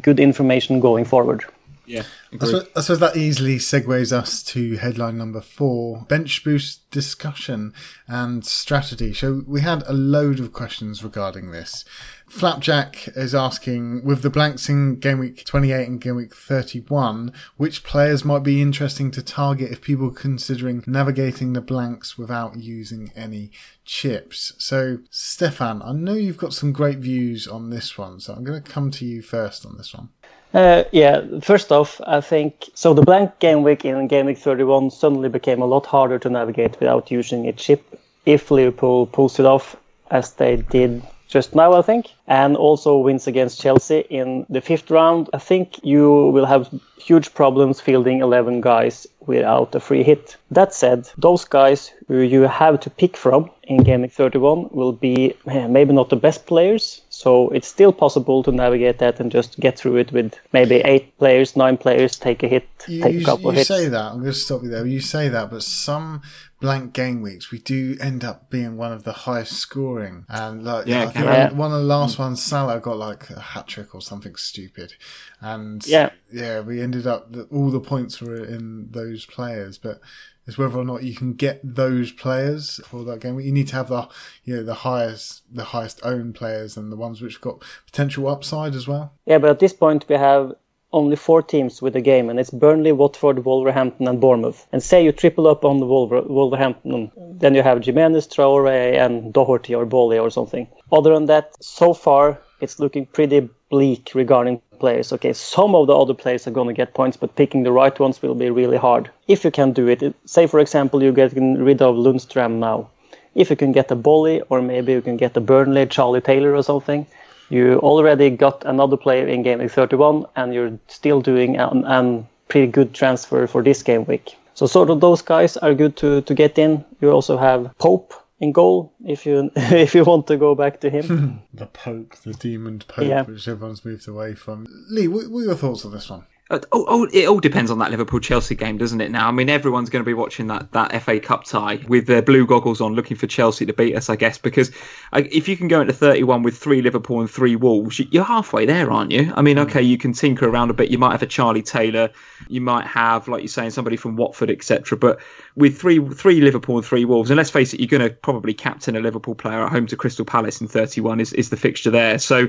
good information going forward. Yeah, I suppose, I suppose that easily segues us to headline number four bench boost discussion and strategy. So, we had a load of questions regarding this. Flapjack is asking with the blanks in game week 28 and game week 31, which players might be interesting to target if people are considering navigating the blanks without using any chips. So, Stefan, I know you've got some great views on this one, so I'm going to come to you first on this one. Uh, yeah, first off, I think so. The blank game week in game week 31 suddenly became a lot harder to navigate without using a chip if Liverpool pulls it off as they did just now, I think, and also wins against Chelsea in the fifth round. I think you will have huge problems fielding 11 guys without a free hit. That said, those guys who you have to pick from in game week 31 will be eh, maybe not the best players, so it's still possible to navigate that and just get through it with maybe eight players, nine players, take a hit, You, take a you- couple of you hits. say that. I'm going to stop you there. You say that, but some blank game weeks we do end up being one of the highest scoring. And like, Yeah, I think yeah. one of the last mm. ones, Salah got like a hat trick or something stupid, and Yeah. yeah, we ended up all the points were in those players, but. It's whether or not you can get those players for that game. You need to have the, you know, the highest, the highest owned players and the ones which got potential upside as well. Yeah, but at this point we have only four teams with a game, and it's Burnley, Watford, Wolverhampton, and Bournemouth. And say you triple up on the Wolver- Wolverhampton, then you have Jimenez, Traore, and Doherty or Boly or something. Other than that, so far it's looking pretty bleak regarding players. Okay, some of the other players are going to get points, but picking the right ones will be really hard. If you can do it, say for example you're getting rid of Lundstram now. If you can get a Boly or maybe you can get a Burnley, Charlie Taylor or something, you already got another player in game week 31 and you're still doing an, an pretty good transfer for this game week. So sort of those guys are good to, to get in. You also have Pope in goal if you [LAUGHS] if you want to go back to him. [LAUGHS] The Pope, the demon Pope, Yeah. which everyone's moved away from. Lee, what, what are your thoughts on this one? Oh, oh, it all depends on that Liverpool Chelsea game, doesn't it? Now, I mean, everyone's going to be watching that that FA Cup tie with their blue goggles on, looking for Chelsea to beat us, I guess. Because if you can go into 31 with three Liverpool and three Wolves, you- you're halfway there, aren't you? I mean, hmm. okay, you can tinker around a bit. You might have a Charlie Taylor, you might have, like you're saying, somebody from Watford, etc. But with three three Liverpool and three Wolves, and let's face it, you're going to probably captain a Liverpool player at home to Crystal Palace in 31 is is the fixture there. So.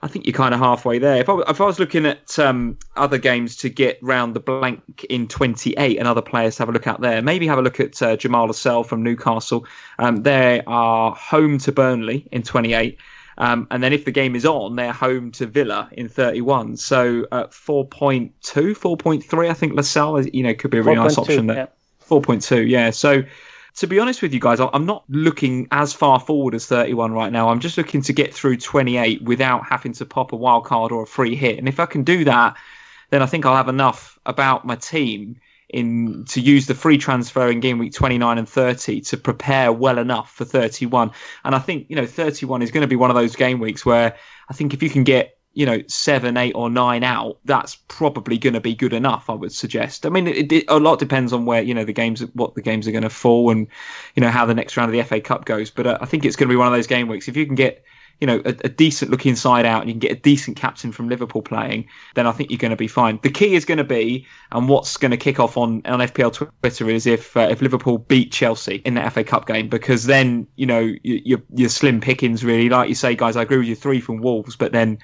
I think you're kind of halfway there. If I, if I was looking at um, other games to get round the blank in 28 and other players to have a look at there, maybe have a look at uh, Jamal Lascelles from Newcastle. Um, they are home to Burnley in 28. Um, and then if the game is on, they're home to Villa in 31. So uh, 4.2, 4.3, I think Lascelles, you know, could be a really nice 4.2, option there. yeah. 4.2, yeah. So to be honest with you guys, I'm not looking as far forward as 31 right now. I'm just looking to get through 28 without having to pop a wild card or a free hit. And if I can do that, then I think I'll have enough about my team in to use the free transfer in game week 29 and 30 to prepare well enough for 31. And I think, you know, 31 is going to be one of those game weeks where I think if you can get you know, seven, eight, or nine out, that's probably going to be good enough. I would suggest. I mean, it, it, a lot depends on where you know the games, what the games are going to fall, and you know how the next round of the FA Cup goes. But uh, I think it's going to be one of those game weeks. If you can get you know a, a decent looking side out, and you can get a decent captain from Liverpool playing, then I think you're going to be fine. The key is going to be, and what's going to kick off on on FPL Twitter is if uh, if Liverpool beat Chelsea in the FA Cup game, because then you know you, you're, you're slim pickings really. Like you say, guys, I agree with you. Three from Wolves, but then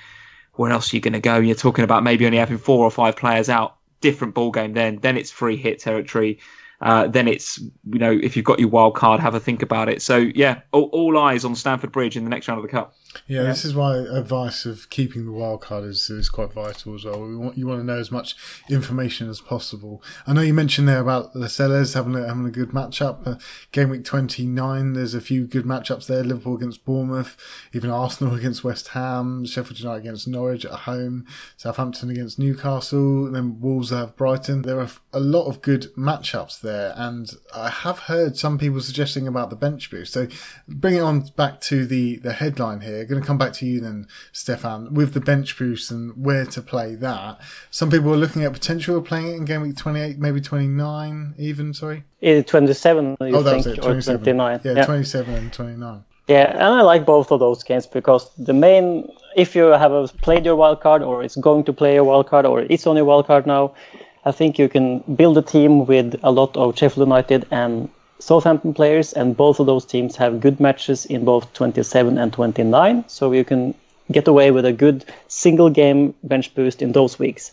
where else are you going to go? You're talking about maybe only having four or five players out. Different ball game then. Then it's free hit territory. Uh, then it's you know if you've got your wild card, have a think about it. So yeah, all, all eyes on Stamford Bridge in the next round of the cup. Yeah, yeah, this is why advice of keeping the wild card is, is quite vital as well. We want, you want to know as much information as possible. I know you mentioned there about Lascelles having a, having a good matchup. Uh, game week 29, there's a few good matchups there. Liverpool against Bournemouth, even Arsenal [LAUGHS] against West Ham, Sheffield United against Norwich at home, Southampton against Newcastle, then Wolves have Brighton. There are a lot of good matchups there, and I have heard some people suggesting about the bench boost. So bring it on back to the, the headline here going to come back to you then, Stefan, with the bench boost and where to play that. Some people are looking at potential of playing it in game week 28, maybe 29 even, sorry? Yeah, 27, you oh, think, it, or 29. Yeah, yeah, 27 and 29. Yeah, and I like both of those games because the main, if you have played your wild card or it's going to play a wild card or it's on your wild card now, I think you can build a team with a lot of Sheffield United and Southampton players, and both of those teams have good matches in both 27 and 29. So you can get away with a good single game bench boost in those weeks.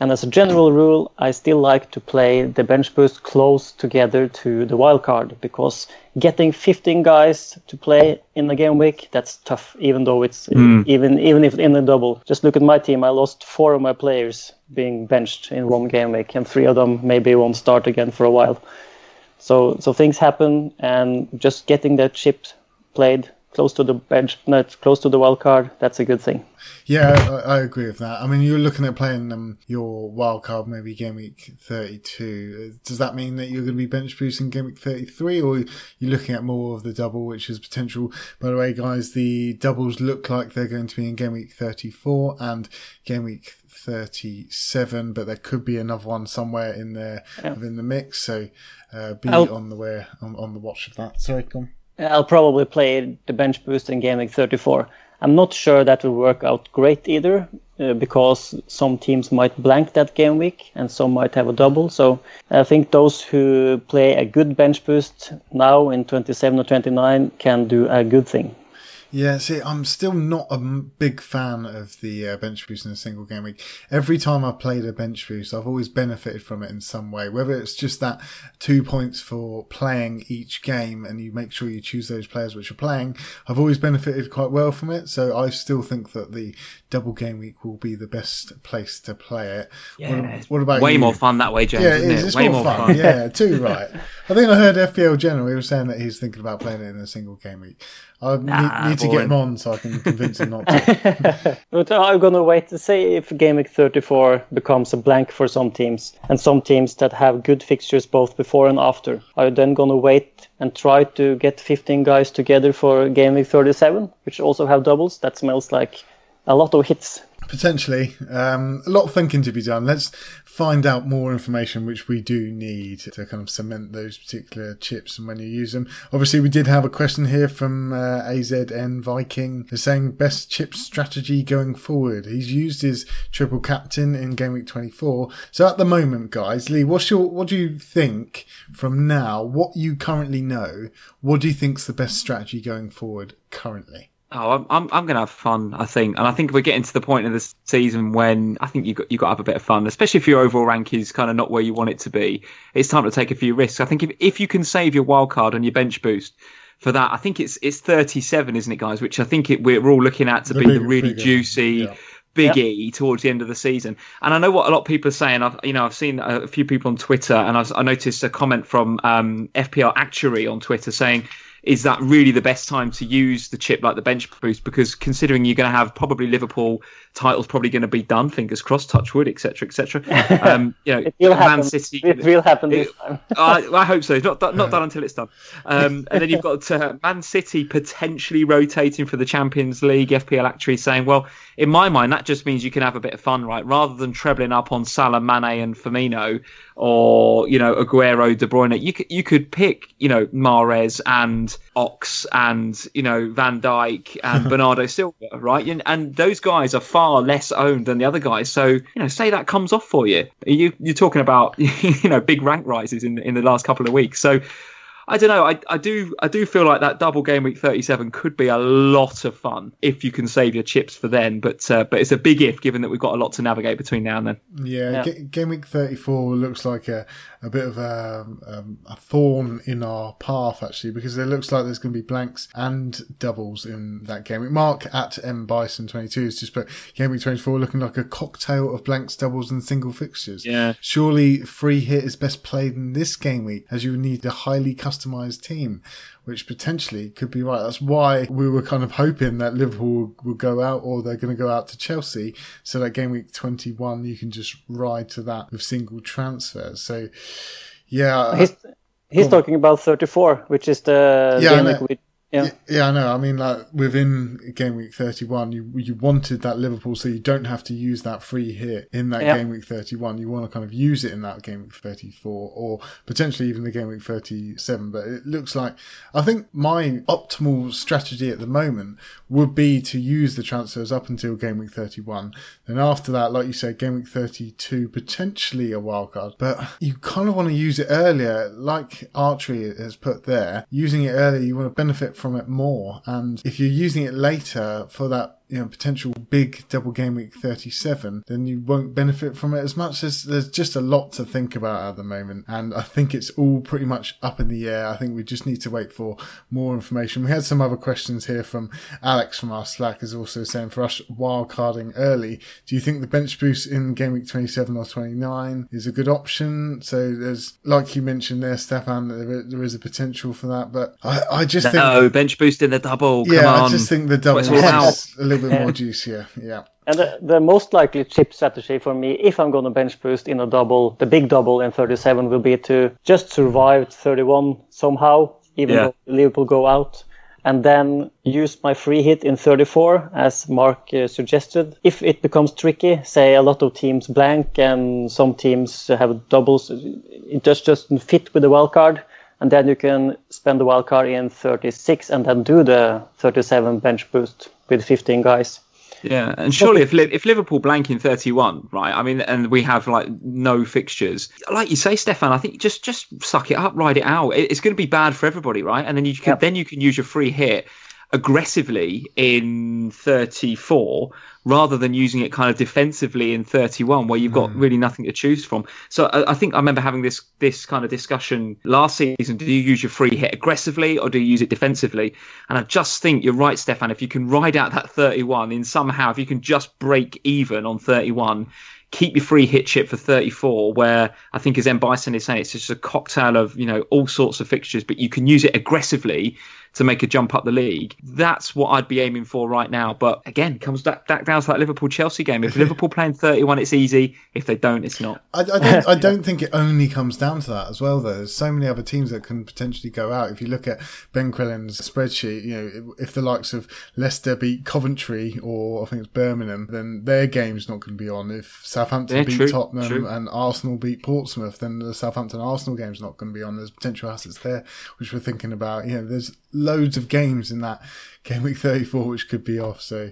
And as a general rule, I still like to play the bench boost close together to the wild card because getting 15 guys to play in a game week that's tough. Even though it's mm. even even if in a double. Just look at my team. I lost four of my players being benched in one game week, and three of them maybe won't start again for a while. So so things happen, and just getting that chip played close to the bench, not close to the wild card, that's a good thing. Yeah, I, I, agree with that. I mean, you're looking at playing um, your wild card maybe game week 32. Does that mean that you're going to be bench boosting game week 33, or you're looking at more of the double, which is potential? By the way, guys, the doubles look like they're going to be in game week 34 and game week 37, but there could be another one somewhere in there yeah. within the mix. So uh, be I'll, on the way on, on, the watch of that. Sorry, come. I'll probably play the bench boost in Game Week 34. I'm not sure that will work out great either, uh, because some teams might blank that game week and some might have a double. So I think those who play a good bench boost now in 27 or 29 can do a good thing. Yeah, see, I'm still not a big fan of the uh, bench boost in a single game week. Every time I've played a bench boost, I've always benefited from it in some way, whether it's just that two points for playing each game and you make sure you choose those players which are playing. I've always benefited quite well from it. So I still think that the double game week will be the best place to play it. Yeah, what, what about way you? more fun that way, James? Yeah, it is. It? It's way more, fun. fun. yeah, too right. [LAUGHS] I think I heard FPL General. He was saying that he's thinking about playing it in a single game week. I need, ah, need to get him on so I can convince him not to. [LAUGHS] but uh, I'm gonna wait to see if Game Week 34 becomes a blank for some teams, and some teams that have good fixtures both before and after. Are you then gonna wait and try to get 15 guys together for Game Week 37, which also have doubles? That smells like a lot of hits. Potentially. Um, a lot of thinking to be done. Let's find out more information, which we do need to kind of cement those particular chips and when you use them. Obviously, we did have a question here from uh, AZN Viking. Saying best chip strategy going forward. He's used his triple captain in game week 24. So at the moment, guys, Lee, what's your, what do you think from now, what you currently know, what do you think's the best strategy going forward currently? Oh, I'm I'm, I'm going to have fun. I think, and I think we're getting to the point of the season when I think you got you got to have a bit of fun, especially if your overall rank is kind of not where you want it to be. It's time to take a few risks. I think if if you can save your wild card and your bench boost for that, I think it's it's 37, isn't it, guys? Which I think it, we're all looking at to the be big, the really bigger. juicy. Yeah. Big yep. Towards the end of the season, and I know what a lot of people are saying. I've you know I've seen a few people on Twitter, and I've, I noticed a comment from um, FPL Actuary on Twitter saying is that really the best time to use the chip like the bench boost? Because considering you're going to have probably Liverpool titles probably going to be done, fingers crossed, touch wood, etc., etc. [LAUGHS] Um, you know, it will Man happen. City. It will happen this time. [LAUGHS] I, I, hope so. It's not not done [LAUGHS] until it's done. Um, and then you've got uh, Man City potentially rotating for the Champions League. FPL Actuary saying, well, in my mind, that just means you can have a bit of fun, right? Rather than trebling up on Salah, Mane, and Firmino, or you know Aguero, De Bruyne, you could you could pick you know Mahrez and Ox and you know Van Dijk and [LAUGHS] Bernardo Silva, right? And, and those guys are far less owned than the other guys. So you know, say that comes off for you. You you're talking about [LAUGHS] you know big rank rises in in the last couple of weeks. So I don't know. I, I do I do feel like that double game week 37 could be a lot of fun if you can save your chips for then. But uh, but it's a big if given that we've got a lot to navigate between now and then. Yeah, Yeah. Ga- game week 34 looks like a, a bit of a, um, a thorn in our path, actually, because it looks like there's going to be blanks and doubles in that game week. Mark at M Bison 22 has just put game week 24 looking like a cocktail of blanks, doubles, and single fixtures. Yeah. Surely free hit is best played in this game week, as you would need a highly customized team. Which potentially could be right. That's why we were kind of hoping that Liverpool will, go out or they're going to go out to Chelsea. So that game week 21, you can just ride to that with single transfers. So, yeah. He's he's talking about 34, which is the Yeah, game week yeah. Yeah, I know. I mean, like within game week thirty-one, you you wanted that Liverpool, so you don't have to use that free hit in that Yeah. game week thirty-one. You want to kind of use it in that game week thirty-four, or potentially even the game week thirty-seven. But it looks like I think my optimal strategy at the moment would be to use the transfers up until game week thirty-one. Then after that, like you said, game week thirty-two, potentially a wild card. But you kind of want to use it earlier, like Archery has put there. Using it earlier, you want to benefit from it more. And if you're using it later for that you know, potential big double game week 37, then you won't benefit from it as much as there's just a lot to think about at the moment. And I think it's all pretty much up in the air. I think we just need to wait for more information. We had some other questions here from Alex from our Slack is also saying for us wild carding early. Do you think the bench boost in game week 27 or 29 is a good option? So there's, like you mentioned there, Stefan, there, there is a potential for that, but I, I just think. No, bench boost in the double. Come Yeah, on. I just think the double is a little bit more juicier. Yeah. And the, the most likely chip strategy for me, if I'm going to bench boost in a double, the big double in 37 will be to just survive 31 somehow, even Yeah. though Liverpool go out, and then use my free hit in 34, as Mark uh, suggested. If it becomes tricky, say a lot of teams blank and some teams have doubles, it just doesn't fit with the wild card. And then you can spend the wild card in 36 and then do the 37 bench boost with 15 guys. Yeah, and surely if if Liverpool blank in 31, right? I mean, and we have like no fixtures, like you say, Stefan. I think just just suck it up, ride it out. It's going to be bad for everybody, right? And then you can then you can use your free hit aggressively in 34 rather than using it kind of defensively in 31 where you've got hmm. really nothing to choose from. So I, I think i remember having this this kind of discussion last season. Do you use your free hit aggressively or do you use it defensively? And i just think you're right stefan. If you can ride out that 31 in somehow if you can just break even on 31 keep your free hit chip for 34 where i think as m bison is saying it's just a cocktail of you know all sorts of fixtures but you can use it aggressively to make a jump up the league. That's what I'd be aiming for right now. But again, comes back, back down to that Liverpool Chelsea game. If [LAUGHS] Liverpool playing 31, it's easy. If they don't, it's not. I, I don't. I [LAUGHS] don't think it only comes down to that as well. Though there's so many other teams that can potentially go out. If you look at Ben Crellin's spreadsheet, you know, if the likes of Leicester beat Coventry or I think it's Birmingham, then their game's not going to be on. If Southampton Yeah, beat true, Tottenham true. and Arsenal beat Portsmouth, then the Southampton Arsenal game's not going to be on. There's potential assets there which we're thinking about. You know, there's loads of games in that game week 34 which could be off. So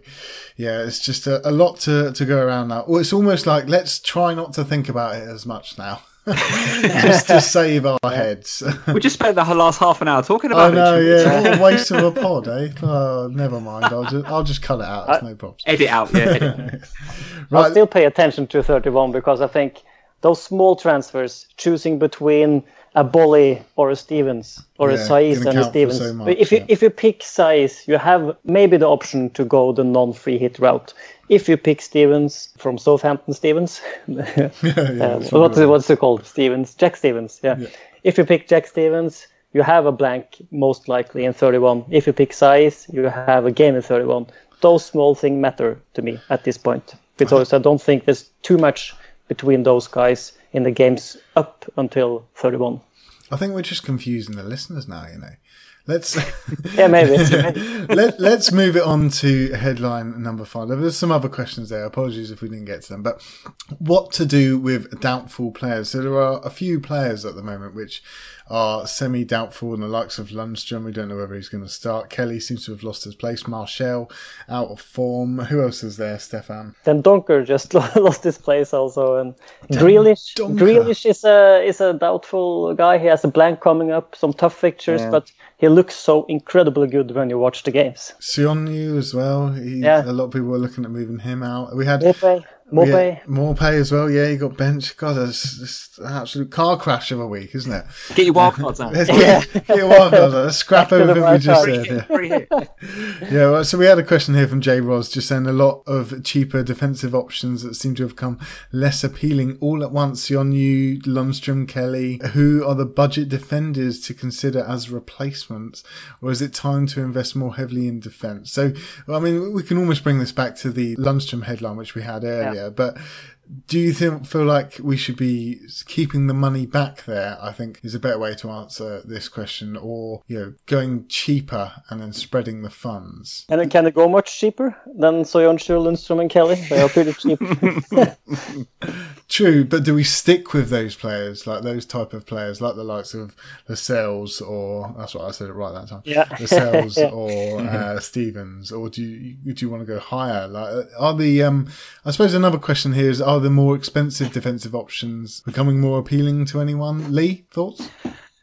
yeah, it's just a, a lot to to go around now. Well, it's almost like let's try not to think about it as much now. [LAUGHS] just to save our heads. We just spent the last half an hour talking I about know, it. yeah. [LAUGHS] What a waste of a pod, eh? Oh, never mind. I'll just I'll just cut it out. It's no problem. Edit out, yeah. Edit. [LAUGHS] I'll still pay attention to 31 because I think those small transfers, choosing between a Boly or a Stevens or a Yeah, Saiss and a Stevens. so much, if you yeah. if you pick Saiss, you have maybe the option to go the non-free hit route. If you pick Stephens from Southampton, Stephens, [LAUGHS] [LAUGHS] Yeah, uh, what's it, what's it called? Stephens, Jack Stephens. Yeah. If you pick Jack Stephens, you have a blank most likely in 31. If you pick Saiss, you have a game in 31. Those small things matter to me at this point because I don't think there's too much between those guys in the games up until 31. I think we're just confusing the listeners now, you know. Let's [LAUGHS] Yeah, maybe. [LAUGHS] let, let's move it on to headline number five. There's some other questions there. Apologies if we didn't get to them. But what to do with doubtful players? So there are a few players at the moment which are semi doubtful, and the likes of Lundstram, we don't know whether he's going to start. Kelly seems to have lost his place. Martial out of form. Who else is there, Stefan? Then Donker just [LAUGHS] lost his place also, and Grealish. Donker. Grealish is a is a doubtful guy. He has a blank coming up, some tough fixtures, but he looks so incredibly good when you watch the games. Soyuncu as well. He, Yeah. A lot of people were looking at moving him out. We had Mope, Mope. Yeah, Maupay as well. Yeah, he got benched. God, that's, that's an absolute car crash of a week, isn't it? Get your wild [LAUGHS] cards out. Let's get, get a wild card. Let's [LAUGHS] scrap Back to everything we just said. Yeah. Hit. [LAUGHS] Yeah, well, so we had a question here from Jay Ross just saying a lot of cheaper defensive options that seem to have come less appealing all at once. Yonu, Lundstram, Kelly. Who are the budget defenders to consider as replacements? Or is it time to invest more heavily in defence? So, well, I mean, we can almost bring this back to the Lundstram headline, which we had earlier, but do you think, feel like we should be keeping the money back there? I think is a better way to answer this question, or you know, going cheaper and then spreading the funds. And can it go much cheaper than Soyuncu, Lundstram, and Kelly? They are pretty cheap. [LAUGHS] [LAUGHS] True, but do we stick with those players, like those type of players, like the likes of the Lascelles, or that's what I said it right that time. Yeah. Lascelles [LAUGHS] or uh, Stevens, or do you do you want to go higher? Like, are the um? I suppose another question here is: Are the more expensive defensive options becoming more appealing to anyone? Lee, thoughts?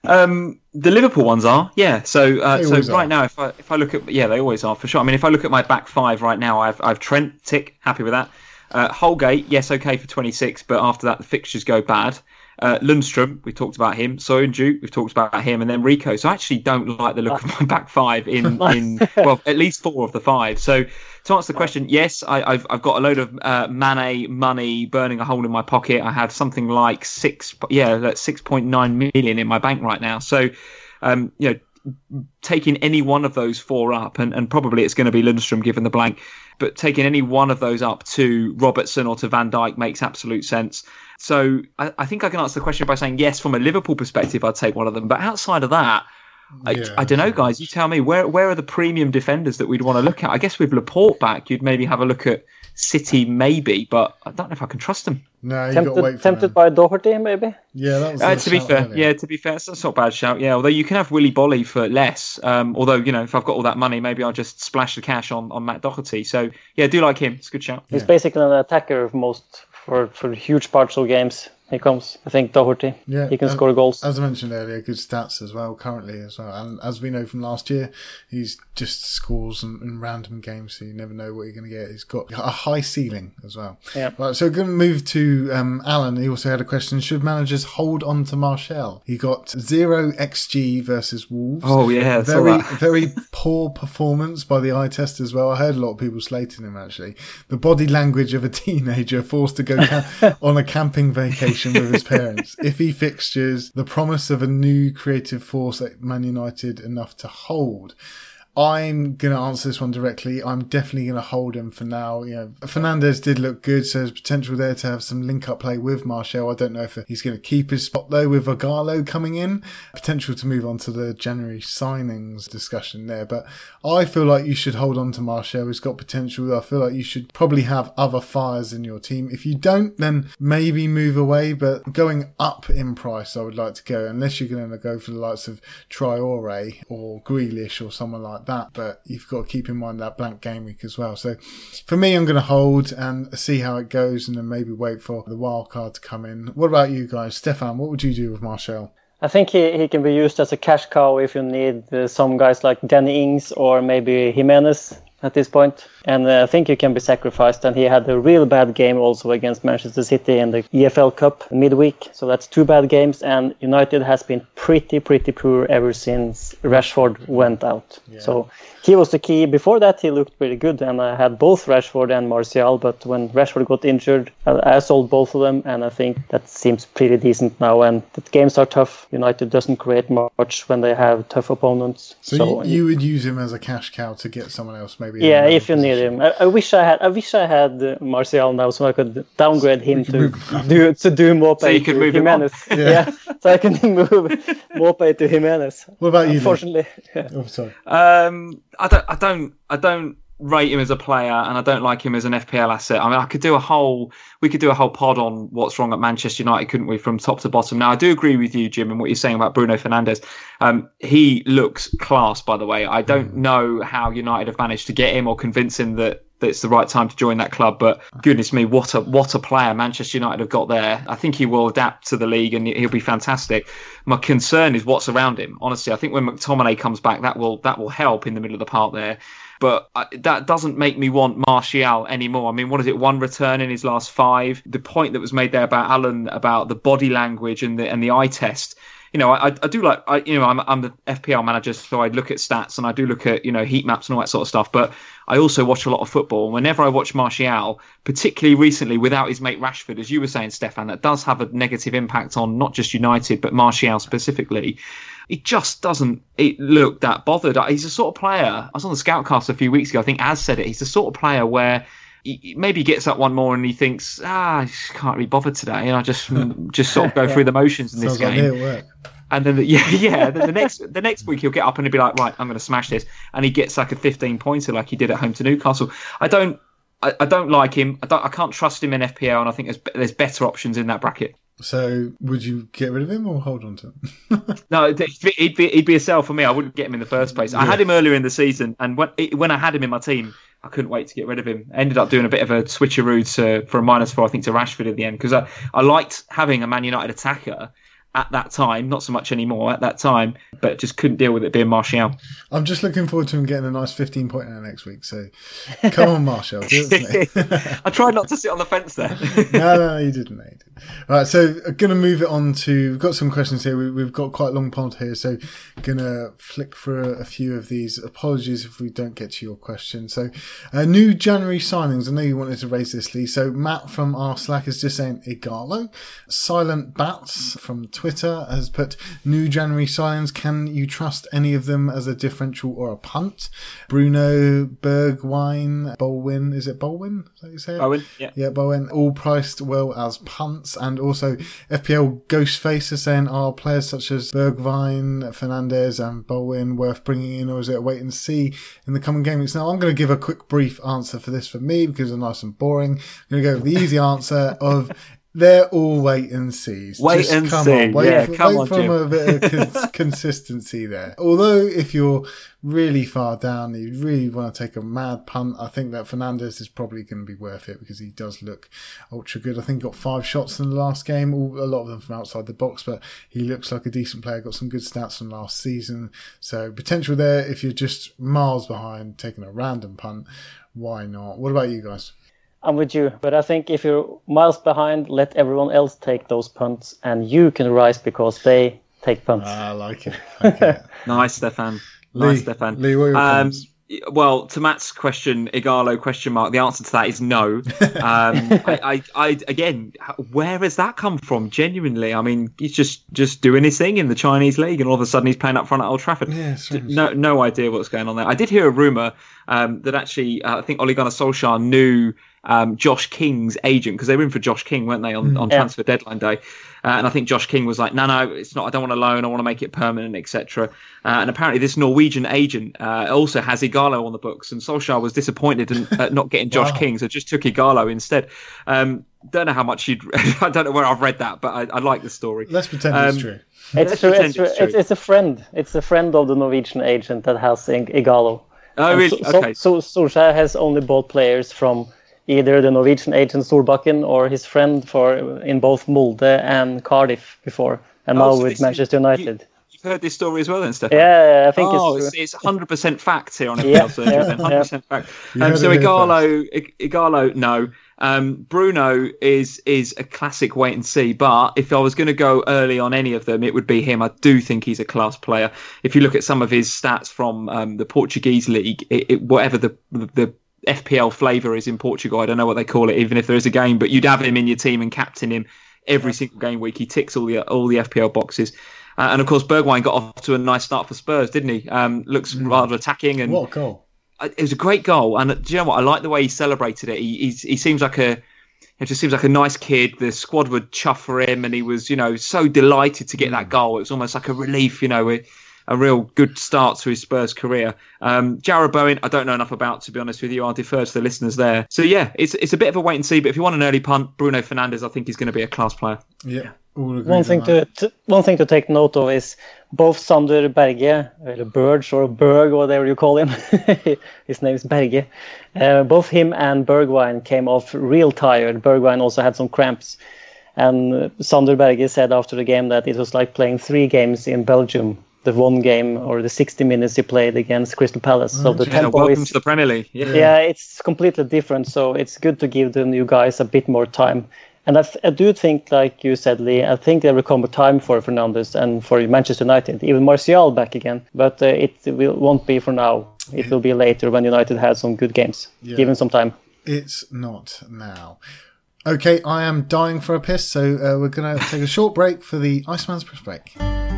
Um, the Liverpool ones are, yeah. So, uh, so right are. now, if I if I look at, yeah, they always are for sure. I mean, if I look at my back five right now, I've I've Trent tick, happy with that. Uh, Holgate, yes, okay for 26, but after that the fixtures go bad. Uh, Lundstram, we talked about him. Soyuncu, we've talked about him, and then Rico. So I actually don't like the look of my back five in [LAUGHS] in well at least four of the five. So to answer the question, yes, I, I've I've got a load of uh, Mane money burning a hole in my pocket. I have something like six, yeah, six point nine million in my bank right now. So, um, you know, taking any one of those four up, and, and probably it's going to be Lundstram given the blank, but taking any one of those up to Robertson or to Van Dijk makes absolute sense. So I, I think I can answer the question by saying yes, from a Liverpool perspective, I'd take one of them. But outside of that, Yeah, I don't know, guys. You tell me where where are the premium defenders that we'd want to look at? I guess with Laporte back, you'd maybe have a look at City, maybe, but I don't know if I can trust them. No, you got to wait tempted for tempted them. by Doherty, maybe? Yeah, that was. Uh, to be fair, earlier. yeah, to be fair, that's not a bad shout. Yeah, although you can have Willy Boly for less. Um, although you know, if I've got all that money, maybe I'll just splash the cash on, on Matt Doherty. So yeah, I do like him. It's a good shout. He's basically an attacker of most for, for huge parts of games. He comes, I think, Doherty. Yeah, he can uh, score goals. As I mentioned earlier, good stats as well currently as well. And as we know from last year, he's just scores in, in random games, so you never know what you're going to get. He's got a high ceiling as well. Yeah. Right, so we're going to move to um, Alan. He also had a question: Should managers hold on to Martial? He got zero xG versus Wolves. Oh, yeah, very [LAUGHS] very poor performance by the eye test as well. I heard a lot of people slating him actually. The body language of a teenager forced to go ca- [LAUGHS] on a camping vacation with his parents. If he fixtures, the promise of a new creative force at Man United enough to hold. I'm going to answer this one directly. I'm definitely going to hold him for now. You know, Fernandes did look good, so there's potential there to have some link up play with Martial. I don't know if he's going to keep his spot though with Ighalo coming in. Potential to move on to the January signings discussion there, but I feel like you should hold on to Martial. He's got potential. I feel like you should probably have other fires in your team. If you don't, then maybe move away, but going up in price, I would like to go, unless you're going to go for the likes of Traore or Grealish or someone like that. But you've got to keep in mind that blank game week as well. So for me, I'm going to hold and see how it goes and then maybe wait for the wild card to come in. What about you guys? Stefan, what would you do with Martial? I think he, he can be used as a cash cow if you need uh, some guys like Danny Ings or maybe Jimenez at this point. And uh, I think he can be sacrificed. And he had a real bad game also against Manchester City in the EFL Cup midweek. So that's two bad games. And United has been pretty, pretty poor ever since Rashford went out. So he was the key. Before that, he looked pretty good. And I had both Rashford and Martial. But when Rashford got injured, I, I sold both of them. And I think that seems pretty decent now. And the games are tough. United doesn't create much when they have tough opponents. So, you, you would use him as a cash cow to get someone else maybe maybe. Yeah, if you another need him, I, I wish I had. I wish I had uh, Martial now, so I could downgrade him to move him. do to do Mope So you could to move him on. Yeah. so I can [LAUGHS] move Mope to Jimenez. What about you? Lee? Unfortunately, [LAUGHS] Oh, sorry. Um, I don't, I don't, I don't rate him as a player, and I don't like him as an FPL asset. I mean, I could do a whole, we could do a whole pod on what's wrong at Manchester United, couldn't we, from top to bottom? Now, I do agree with you, Jim, and what you're saying about Bruno Fernandes. Um, he looks class, by the way. I don't know how United have managed to get him or convince him that. That it's the right time to join that club, but goodness me, what a what a player Manchester United have got there. I think he will adapt to the league and he'll be fantastic. My concern is what's around him. Honestly, I think when McTominay comes back, that will that will help in the middle of the park there. But that doesn't make me want Martial anymore. I mean, what is it? One return in his last five. The point that was made there about Alan about the body language and the and the eye test. You know, I, I do like I you know I'm I'm the FPL manager, so I look at stats and I do look at you know heat maps and all that sort of stuff. But I also watch a lot of football. And whenever I watch Martial, particularly recently without his mate Rashford, as you were saying, Stefan, that does have a negative impact on not just United but Martial specifically he just doesn't it look that bothered. He's the sort of player. I was on the Scoutcast a few weeks ago. I think Az said it. He's the sort of player where he, he maybe gets up one more and he thinks, ah, I can't be bothered today, and I just just sort of go [LAUGHS] through the motions in this Sounds like game. work. And then the, [LAUGHS] yeah, yeah. Then the next the next week he'll get up and he'll be like, right, I'm going to smash this, and he gets like a 15 pointer like he did at home to Newcastle. I don't. I, I don't like him. I, don't, I can't trust him in FPL, and I think there's there's better options in that bracket. So, would you get rid of him or hold on to him? [LAUGHS] No, he'd be, he'd be a sell for me. I wouldn't get him in the first place. I had him earlier in the season, and when when I had him in my team, I couldn't wait to get rid of him. Ended up doing a bit of a switcheroo to for a minus four, I think, to Rashford in the end because I, I liked having a Man United attacker at that time, not so much anymore at that time, but just couldn't deal with it being Martial. I'm just looking forward to him getting a nice 15 pointer next week. So, come on, Martial. Do it for me. [LAUGHS] I tried not to sit on the fence there. no, no, you didn't. No, you didn't. Right, so I'm going to move it on to. We've got some questions here. We, we've got quite a long pod here, so I'm going to flick through a few of these. Apologies if we don't get to your question. So, uh, new January signings. I know you wanted to raise this, Lee. So, Matt from our Slack is just saying Ighalo. Silent Bats from Twitter has put new January signings. Can you trust any of them as a differential or a punt? Bruno Bergwijn, Bolwin. Is it Bolwin? Is that you say it? Yeah. Yeah, Bowen, all priced well as punts. And also, FPL Ghostface is saying, are players such as Bergwijn, Fernandes, and Bowen worth bringing in, or is it a wait and see in the coming game weeks? Now, I'm going to give a quick, brief answer for this for me because it's nice and boring. I'm going to go with the easy answer of. They're all wait and sees. Wait Just and come see. On, wait Yeah, for, come wait on, for Jim. a bit of [LAUGHS] cons- consistency there. Although, if you're really far down, you really want to take a mad punt, I think that Fernandes is probably going to be worth it because he does look ultra good. I think he got five shots in the last game, all, a lot of them from outside the box, but he looks like a decent player. Got some good stats from last season, so potential there. If you're just miles behind, taking a random punt, why not? What about you guys? I'm with you. But I think if you're miles behind, let everyone else take those punts, and you can rise because they take punts. I like it. Okay. [LAUGHS] Nice, Stefan. Lee, Nice, Stefan. Lee, what are your Um, well, to Matt's question, Ighalo question mark. The answer to that is no. [LAUGHS] Um, I, I, I, again, where has that come from? Genuinely, I mean, he's just just doing his thing in the Chinese league, and all of a sudden he's playing up front at Old Trafford. Yeah, no, no idea what's going on there. I did hear a rumor um, that actually, uh, I think Ole Gunnar Solskjaer knew um, Josh King's agent because they were in for Josh King, weren't they, on, on Yeah. transfer deadline day? Uh, and I think Josh King was like, no, no, it's not. I don't want a loan. I want to make it permanent, etc. Uh, and apparently, this Norwegian agent uh, also has Ighalo on the books. And Solskjaer was disappointed in uh, not getting [LAUGHS] Josh Wow. King, so just took Ighalo instead. Um, don't know how much you'd. [LAUGHS] I don't know where I've read that, but I, I like the story. Let's pretend it's um, true. [LAUGHS] It's true. It's, true. it's true. It's, it's a friend. It's a friend of the Norwegian agent that has Igalo. Oh, really? so, Okay. So, so Solskjaer has only bought players from either the Norwegian agent Solbakken or his friend for in both Molde and Cardiff before, and Oh, now so with this is- Manchester United. You've heard this story as well, then, Stefan? Yeah, I think oh, it's it's, it's 100% fact here on FPL Yeah, Surgery, yeah, then. yeah. 100% fact. Um, so it here Ighalo, Ighalo, no. Um, Bruno is is a classic wait and see, but if I was going to go early on any of them, it would be him. I do think he's a class player. If you look at some of his stats from um, the Portuguese league, it, it, whatever the the FPL flavour is in Portugal, I don't know what they call it, even if there is a game, but you'd have him in your team and captain him every single game week. He ticks all the all the FPL boxes. Uh, and of course, Bergwijn got off to a nice start for Spurs, didn't he? Um, looks rather attacking and What a goal. it was a great goal, and do you know what? I like the way he celebrated it. He he seems like a it just seems like a nice kid. The squad would chuff for him, and he was, you know, so delighted to get that goal. It was almost like a relief, you know, a, a real good start to his Spurs career. Um, Jarrod Bowen, I don't know enough about, to be honest with you. I'll defer to the listeners there. So yeah, it's it's a bit of a wait and see. But if you want an early punt, Bruno Fernandes, I think he's going to be a class player. Yeah. all One thing to, to one thing to take note of is both Sander Berge, or Burge or Berg, whatever you call him, [LAUGHS] his name is Berge. Uh, both him and Bergwijn came off real tired. Bergwijn also had some cramps, and uh, Sander Berge said after the game that it was like playing three games in Belgium. The one game or the 60 minutes he played against Crystal Palace. so the Yeah, tempo welcome is to the Premier League. Yeah. yeah, it's completely different. So it's good to give the new guys a bit more time. And I, th- I do think, like you said, Lee, I think there will come a time for Fernandes and for Manchester United, even Martial back again. But uh, it will, won't be for now. It will be later when United has some good games. Give him some time. It's not now. Okay, I am dying for a piss, so uh, we're going to take a short break for the Iceman's Press Break.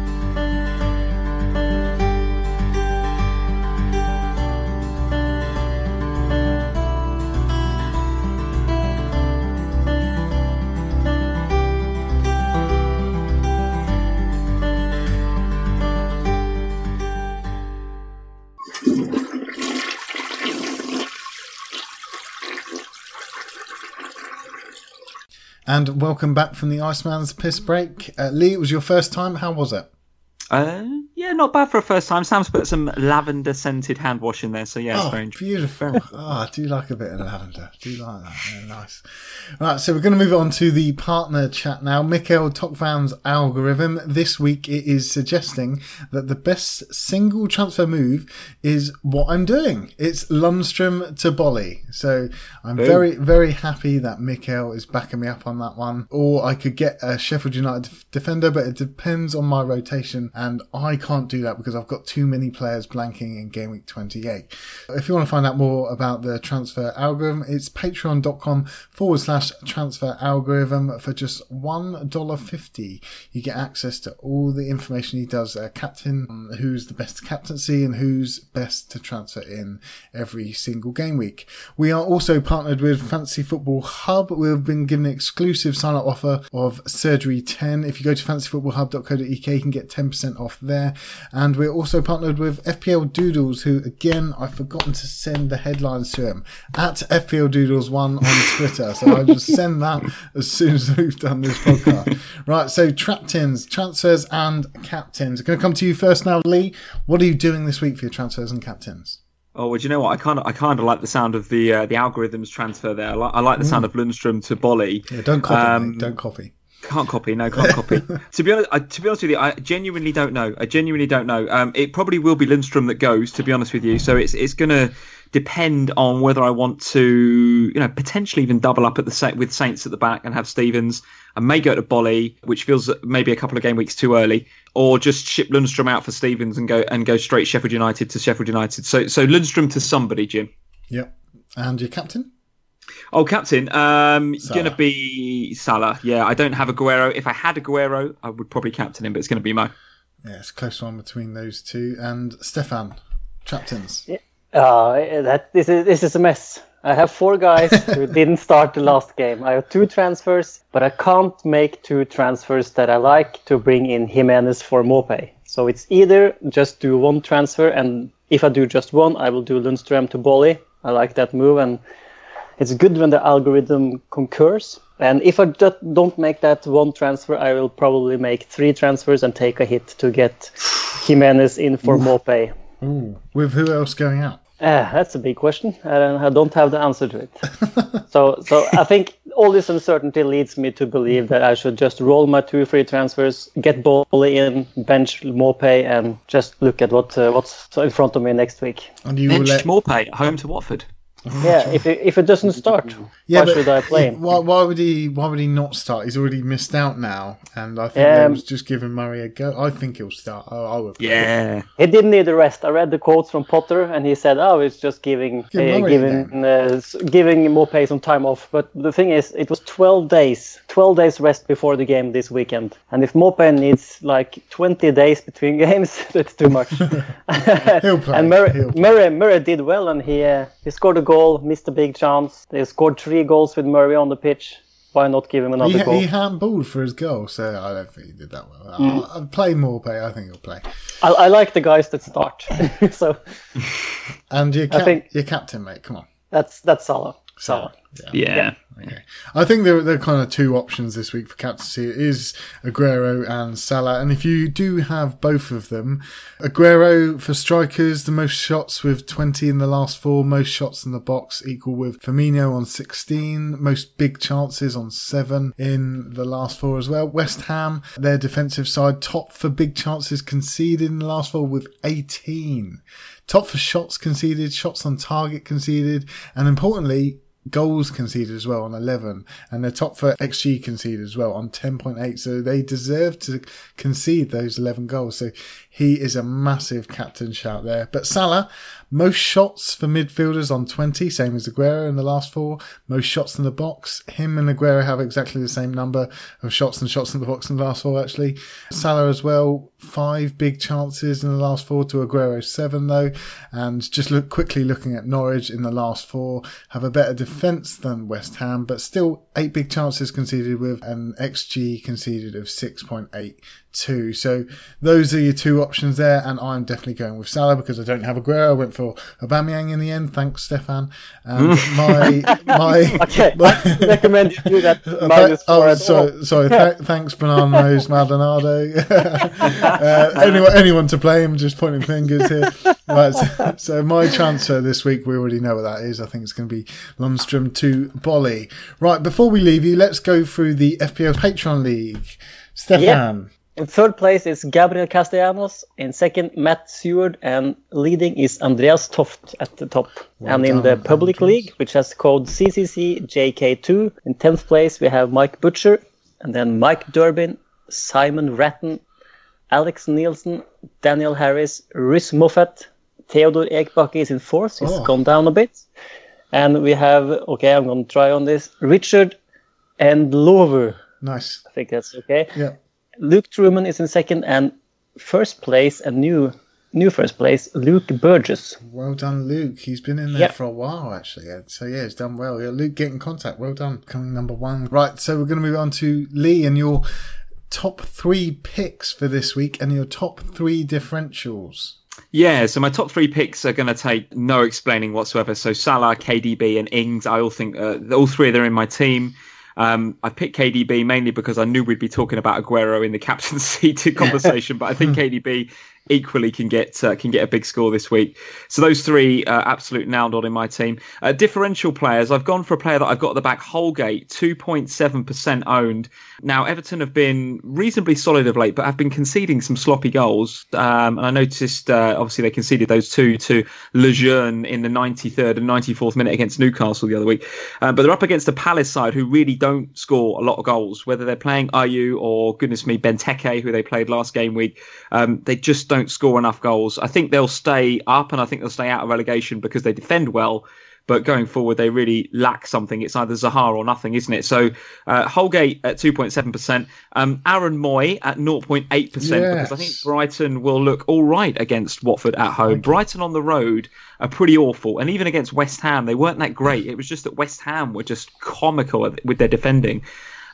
And welcome back from the Iceman's Piss Break. Uh, Lee, it was your first time. How was it? Uh, yeah, not bad for a first time. Sam's put some lavender scented hand wash in there, so yeah, it's Oh, very beautiful. oh, I do like a bit of lavender. do like that. Yeah, nice. Right, so we're going to move on to the partner chat now. Mikkel Tokvam's algorithm. This week it is suggesting that the best single transfer move is what I'm doing. It's Lundstram to Boly. So I'm very, very happy that Mikhail is backing me up on that one. Or I could get a Sheffield United defender, but it depends on my rotation. And I can't do that because I've got too many players blanking in game week 28. If you want to find out more about the transfer algorithm, it's patreon.com forward slash transfer algorithm for just $1.50. You get access to all the information he does, captain, who's the best captaincy and who's best to transfer in every single game week. We are also partnered with Fantasy Football Hub. We've been given an exclusive sign up offer of Surgery 10. If you go to fantasyfootballhub.co.uk, you can get 10% off there. And we're also partnered with FPL Doodles, who again, I've forgotten to send the headlines to him at FPL Doodles1 on [LAUGHS] Twitter. So I'll just send that as soon as we've done this podcast. right. So trap-tins, transfers and captains. I'm going to come to you first now, Lee. What are you doing this week for your transfers and captains? Oh, well, do you know what? I kind of, I kind of like the sound of the uh, the algorithms transfer there. I like, I like the sound of Lundstram to Boly. Yeah, don't copy. Um. Don't copy. Can't copy, no, can't copy. [LAUGHS] to be honest, I, to be honest with you, I genuinely don't know. I genuinely don't know. Um, it probably will be Lundstram that goes. To be honest with you, so it's it's going to depend on whether I want to, you know, potentially even double up at the Sa- with Saints at the back and have Stephens. I may go to Boly, which feels maybe a couple of game weeks too early, or just ship Lundstram out for Stevens and go and go straight Sheffield United to Sheffield United. So so Lundstram to somebody, Jim. Yep. And your captain? Oh, captain, um, Salah. gonna be Salah. Yeah, I don't have a Aguero. If I had a Aguero, I would probably captain him, but it's gonna be Mo. Yeah, it's a close one between those two. And Stefan, captains. Uh, that this is this is a mess. I have four guys [LAUGHS] who didn't start the last game. I have two transfers, but I can't make two transfers that I like to bring in Jimenez for Maupay. So it's either just do one transfer, and if I do just one, I will do Lundstram to Boly. I like that move, and it's good when the algorithm concurs. And if I just don't make that one transfer, I will probably make three transfers and take a hit to get Jimenez in for Maupay. Ooh. With who else going out? Uh, that's a big question. I don't, I don't have the answer to it. [LAUGHS] so, so I think all this uncertainty leads me to believe that I should just roll my two free transfers, get Boly in, bench Maupay, and just look at what uh, what's in front of me next week. And you will Bench let. Maupay home to Watford. Yeah, if it, if it doesn't start, why but should I play him? Why, why would he? Why would he not start? He's already missed out now, and I think that Um, was just giving Murray a go. I think he'll start. I, I would. Yeah. He didn't need a rest. I read the quotes from Potter, and he said, "Oh, it's just giving Give uh, Murray giving uh, s- giving Maupay some time off." But the thing is, it was 12 days 12 days rest before the game this weekend. And if Mope needs like 20 days between [LAUGHS] games, that's too much. [LAUGHS] He'll play. and Murray, He'll play. Murray, Murray did well, and he uh, he scored a goal, missed a big chance. They scored three goals with Murray on the pitch. Why not give him another He, goal? he handballed for his goal, so I don't think he did that well. Mm. I'll, I'll play Maupay. I think he'll play. I, I like the guys that start. [LAUGHS] so And your, cap- think- your captain, mate, come on. that's that's Salah. Salah. Oh, yeah. Okay. I think there, there are kind of two options this week for captaincy. It is Aguero and Salah. And if you do have both of them, Aguero for strikers, the most shots with 20 in the last four, most shots in the box equal with Firmino on 16, most big chances on seven in the last four as well. West Ham, their defensive side, top for big chances conceded in the last four with 18. Top for shots conceded, shots on target conceded, and importantly, goals conceded as well on 11 and they're top for xg conceded as well on 10.8 so they deserve to concede those 11 goals. So he is a massive captain shout there. But salah most shots for midfielders on 20 same as aguero in the last four. Most shots in the box. Him and aguero have exactly the same number of shots and shots in the box in the last four actually. Salah as well five big chances in the last four to aguero seven though. And just look quickly looking at norwich in the last four have a better defence than West Ham, but still eight big chances conceded with an XG conceded of 6.82. So those are your two options there, and I'm definitely going with Salah because I don't have Aguero. I went for Aubameyang in the end. Thanks, Stefan. And my [LAUGHS] my. Okay, my- I recommend you do that [LAUGHS] minus th- four oh, sorry, sorry. Th- thanks, Banana Nose Maldonado. [LAUGHS] uh, anyone, anyone to blame? Just pointing fingers here. Right. So, so my transfer this week, we already know what that is. I think it's going to be Lundstram to Boly. Right. Before we leave you, let's go through the FPL Patreon League. Stefan. In third place is Gabriel Castellanos. In second, Matt Seward. And leading is Andreas Toft at the top. and in the public Andreas. league, which has code CCCJK2, in 10th place we have Mike Butcher. And then Mike Durbin, Simon Ratton, Alex Nielsen, Daniel Harris, Rhys Moffat, Theodor Ekbaki is in fourth. He's Oh. gone down a bit. And we have, okay, I'm going to try on this, Richard and Lover. Nice. I think that's okay. Yeah. Luke Truman is in second, and first place, a new new first place, Luke Burgess. Well done, Luke. He's been in there Yep. for a while, actually. So, yeah, he's done well. Yeah, Luke, get in contact. Well done. Coming number one. Right. So, we're going to move on to Lee and your top three picks for this week and your top three differentials. Yeah, so my top three picks are going to take no explaining whatsoever. So Salah, KDB, and Ings. I all think uh, all three of them are in my team. Um, I picked KDB mainly because I knew we'd be talking about Aguero in the captaincy [LAUGHS] conversation, but I think [LAUGHS] KDB equally can get uh, can get a big score this week. So those three uh, absolute nailed on in my team. Uh, differential players, I've gone for a player that I've got at the back, Holgate, two point seven percent owned. Now Everton have been reasonably solid of late, but have been conceding some sloppy goals. Um, and I noticed uh, obviously they conceded those two to Lejeune in the 93rd and 94th minute against Newcastle the other week. Uh, but they're up against a Palace side who really don't score a lot of goals, whether they're playing Ayew or goodness me Benteke, who they played last game week. Um, they just don't score enough goals. I think they'll stay up and I think they'll stay out of relegation because they defend well. But going forward, they really lack something. It's either Zaha or nothing, isn't it? So uh, Holgate at 2.7%, um, Aaron Mooy at 0.8%, because I think Brighton will look all right against Watford at home. Brighton on the road are pretty awful. And even against West Ham, they weren't that great. It was just that West Ham were just comical with their defending.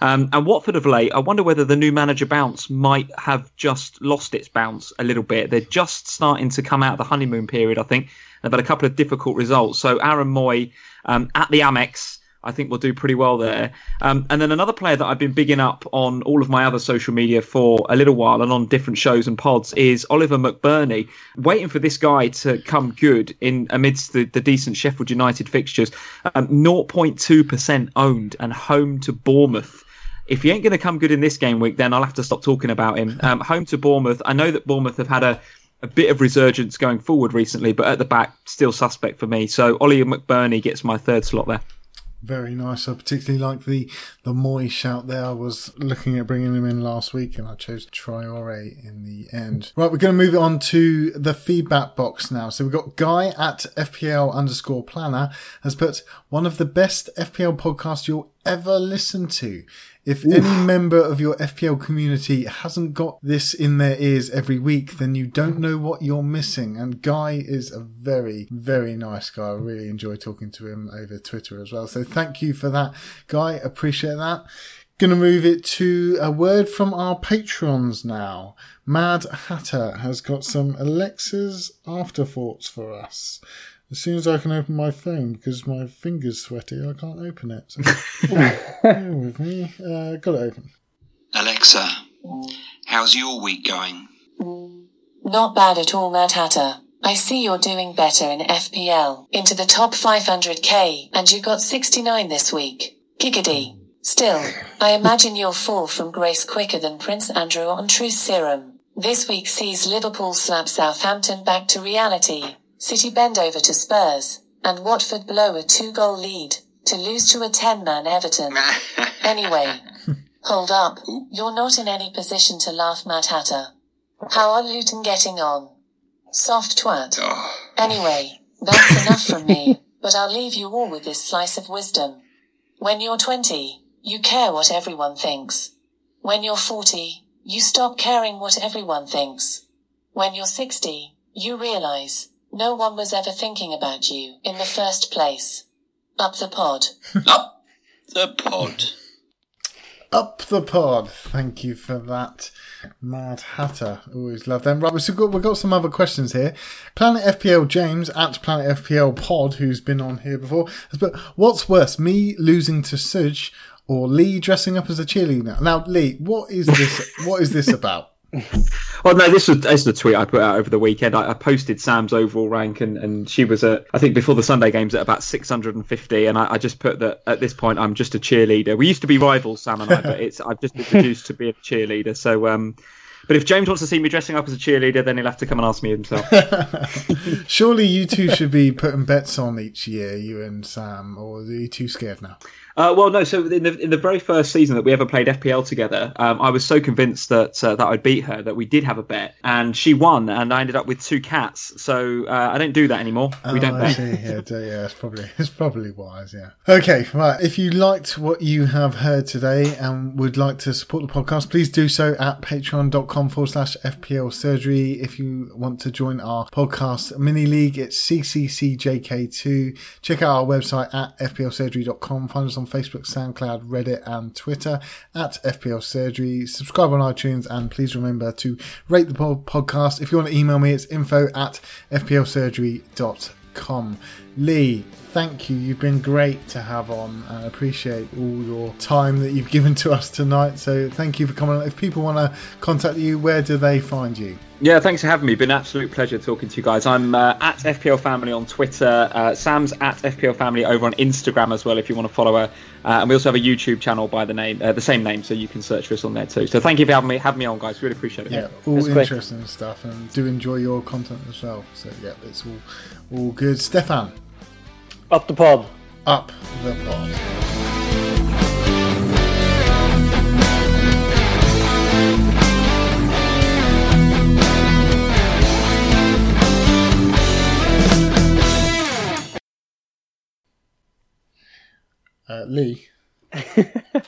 Um, and Watford of late, I wonder whether the new manager bounce might have just lost its bounce a little bit. They're just starting to come out of the honeymoon period, I think. They've had a couple of difficult results. So Aaron Mooy um, at the Amex, I think will do pretty well there. Um, and then another player that I've been bigging up on all of my other social media for a little while and on different shows and pods is Oliver McBurnie. Waiting for this guy to come good in amidst the, the decent Sheffield United fixtures. Um, 0.2% owned and home to Bournemouth if he ain't going to come good in this game week, then I'll have to stop talking about him. [LAUGHS] Um, home to Bournemouth. I know that Bournemouth have had a, a bit of resurgence going forward recently, but at the back, still suspect for me. So Ollie McBurnie gets my third slot there. Very nice. I particularly like the the Mooy shout there. I was looking at bringing him in last week, and I chose Traore in the end. Right, we're going to move on to the feedback box now. So we've got Guy at FPL underscore planner has put one of the best FPL podcasts you'll ever listen to. If any member of your FPL community hasn't got this in their ears every week, then you don't know what you're missing. And Guy is a very, very nice guy. I really enjoy talking to him over Twitter as well. So thank you for that, Guy. Appreciate that. Gonna move it to a word from our patrons now. Mad Hatter has got some Alexa's afterthoughts for us. As soon as I can open my phone, because my finger's sweaty, I can't open it. So, [LAUGHS] bear with me. Uh, got it open. Alexa, how's your week going? Not bad at all, Mad Hatter. I see you're doing better in FPL. Into the top 500k, and you got 69 this week. Giggity. Still, I imagine you'll fall from grace quicker than Prince Andrew on Truth Serum. This week sees Liverpool slap Southampton back to reality, City bend over to Spurs, and Watford blow a two goal lead to lose to a 10 man Everton. [LAUGHS] Anyway, hold up. You're not in any position to laugh, Mad Hatter. How are Luton getting on? Soft twat. Oh, Anyway, that's enough from me, but I'll leave you all with this slice of wisdom. When you're 20, you care what everyone thinks. When you're 40, you stop caring what everyone thinks. When you're 60, you realize no one was ever thinking about you in the first place. Up the pod. [LAUGHS] up the pod. Up the pod. Thank you for that, Mad Hatter. Always love them. Right, we've got, we've got some other questions here. Planet FPL James at Planet FPL Pod, who's been on here before, has put, what's worse, me losing to Suj or Lee dressing up as a cheerleader? Now, Lee, what is this? what is this about? Well, no, this was this is a tweet I put out over the weekend. I, I posted Sam's overall rank, and, and she was at I think before the Sunday games at about 650, and I, I just put that at this point I'm just a cheerleader. We used to be rivals, Sam and I, but it's I've just been reduced to be a cheerleader. So, um, but if James wants to see me dressing up as a cheerleader, then he'll have to come and ask me himself. [LAUGHS] Surely you two should be putting bets on each year, you and Sam, or are you too scared now? Uh, well, no. So in the in the very first season that we ever played FPL together, um, I was so convinced that uh, that I'd beat her that we did have a bet, and she won, and I ended up with two cats. So uh, I don't do that anymore. we don't Oh, I bet. see. Yeah, yeah, it's probably [LAUGHS] it's probably wise. Yeah. Okay, right. If you liked what you have heard today and would like to support the podcast, please do so at patreon.com forward slash FPL surgery. If you want to join our podcast mini league, it's CCCJK2. Check out our website at FPLsurgery.com. Find us on Facebook, SoundCloud, Reddit, and Twitter at FPL Surgery. Subscribe on iTunes and please remember to rate the podcast. If you want to email me, it's info at FPLsurgery.com. Lee, thank you. You've been great to have on. I appreciate all your time that you've given to us tonight. So thank you for coming on. If people want to contact you, where do they find you? Yeah, thanks for having me. Been an absolute pleasure talking to you guys. I'm uh, at FPL Family on Twitter. Uh, Sam's at FPL Family over on Instagram as well if you want to follow her. Uh, and we also have a YouTube channel by the name, uh, the same name, so you can search for us on there too. So thank you for having me, having me on, guys. Really appreciate it. Yeah, all that's great. interesting stuff, and do enjoy your content as well. So yeah, it's all all good. Stefan, Up the pod. up the pod. Uh, Lee. [LAUGHS]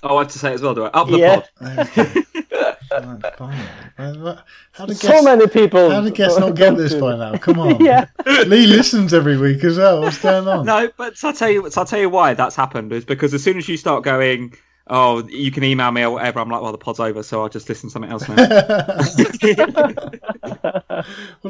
Oh, I have to say it as well, do I? Up the Yeah. pod. Right, fine. How did So many people. How did guests not get this by now? Come on. [LAUGHS] Yeah. Lee listens every week as well. What's going on? No, but I'll tell you, I'll tell you why that's happened is because as soon as you start going, oh, you can email me or whatever, I'm like, well, the pod's over, so I'll just listen to something else now. [LAUGHS] [LAUGHS]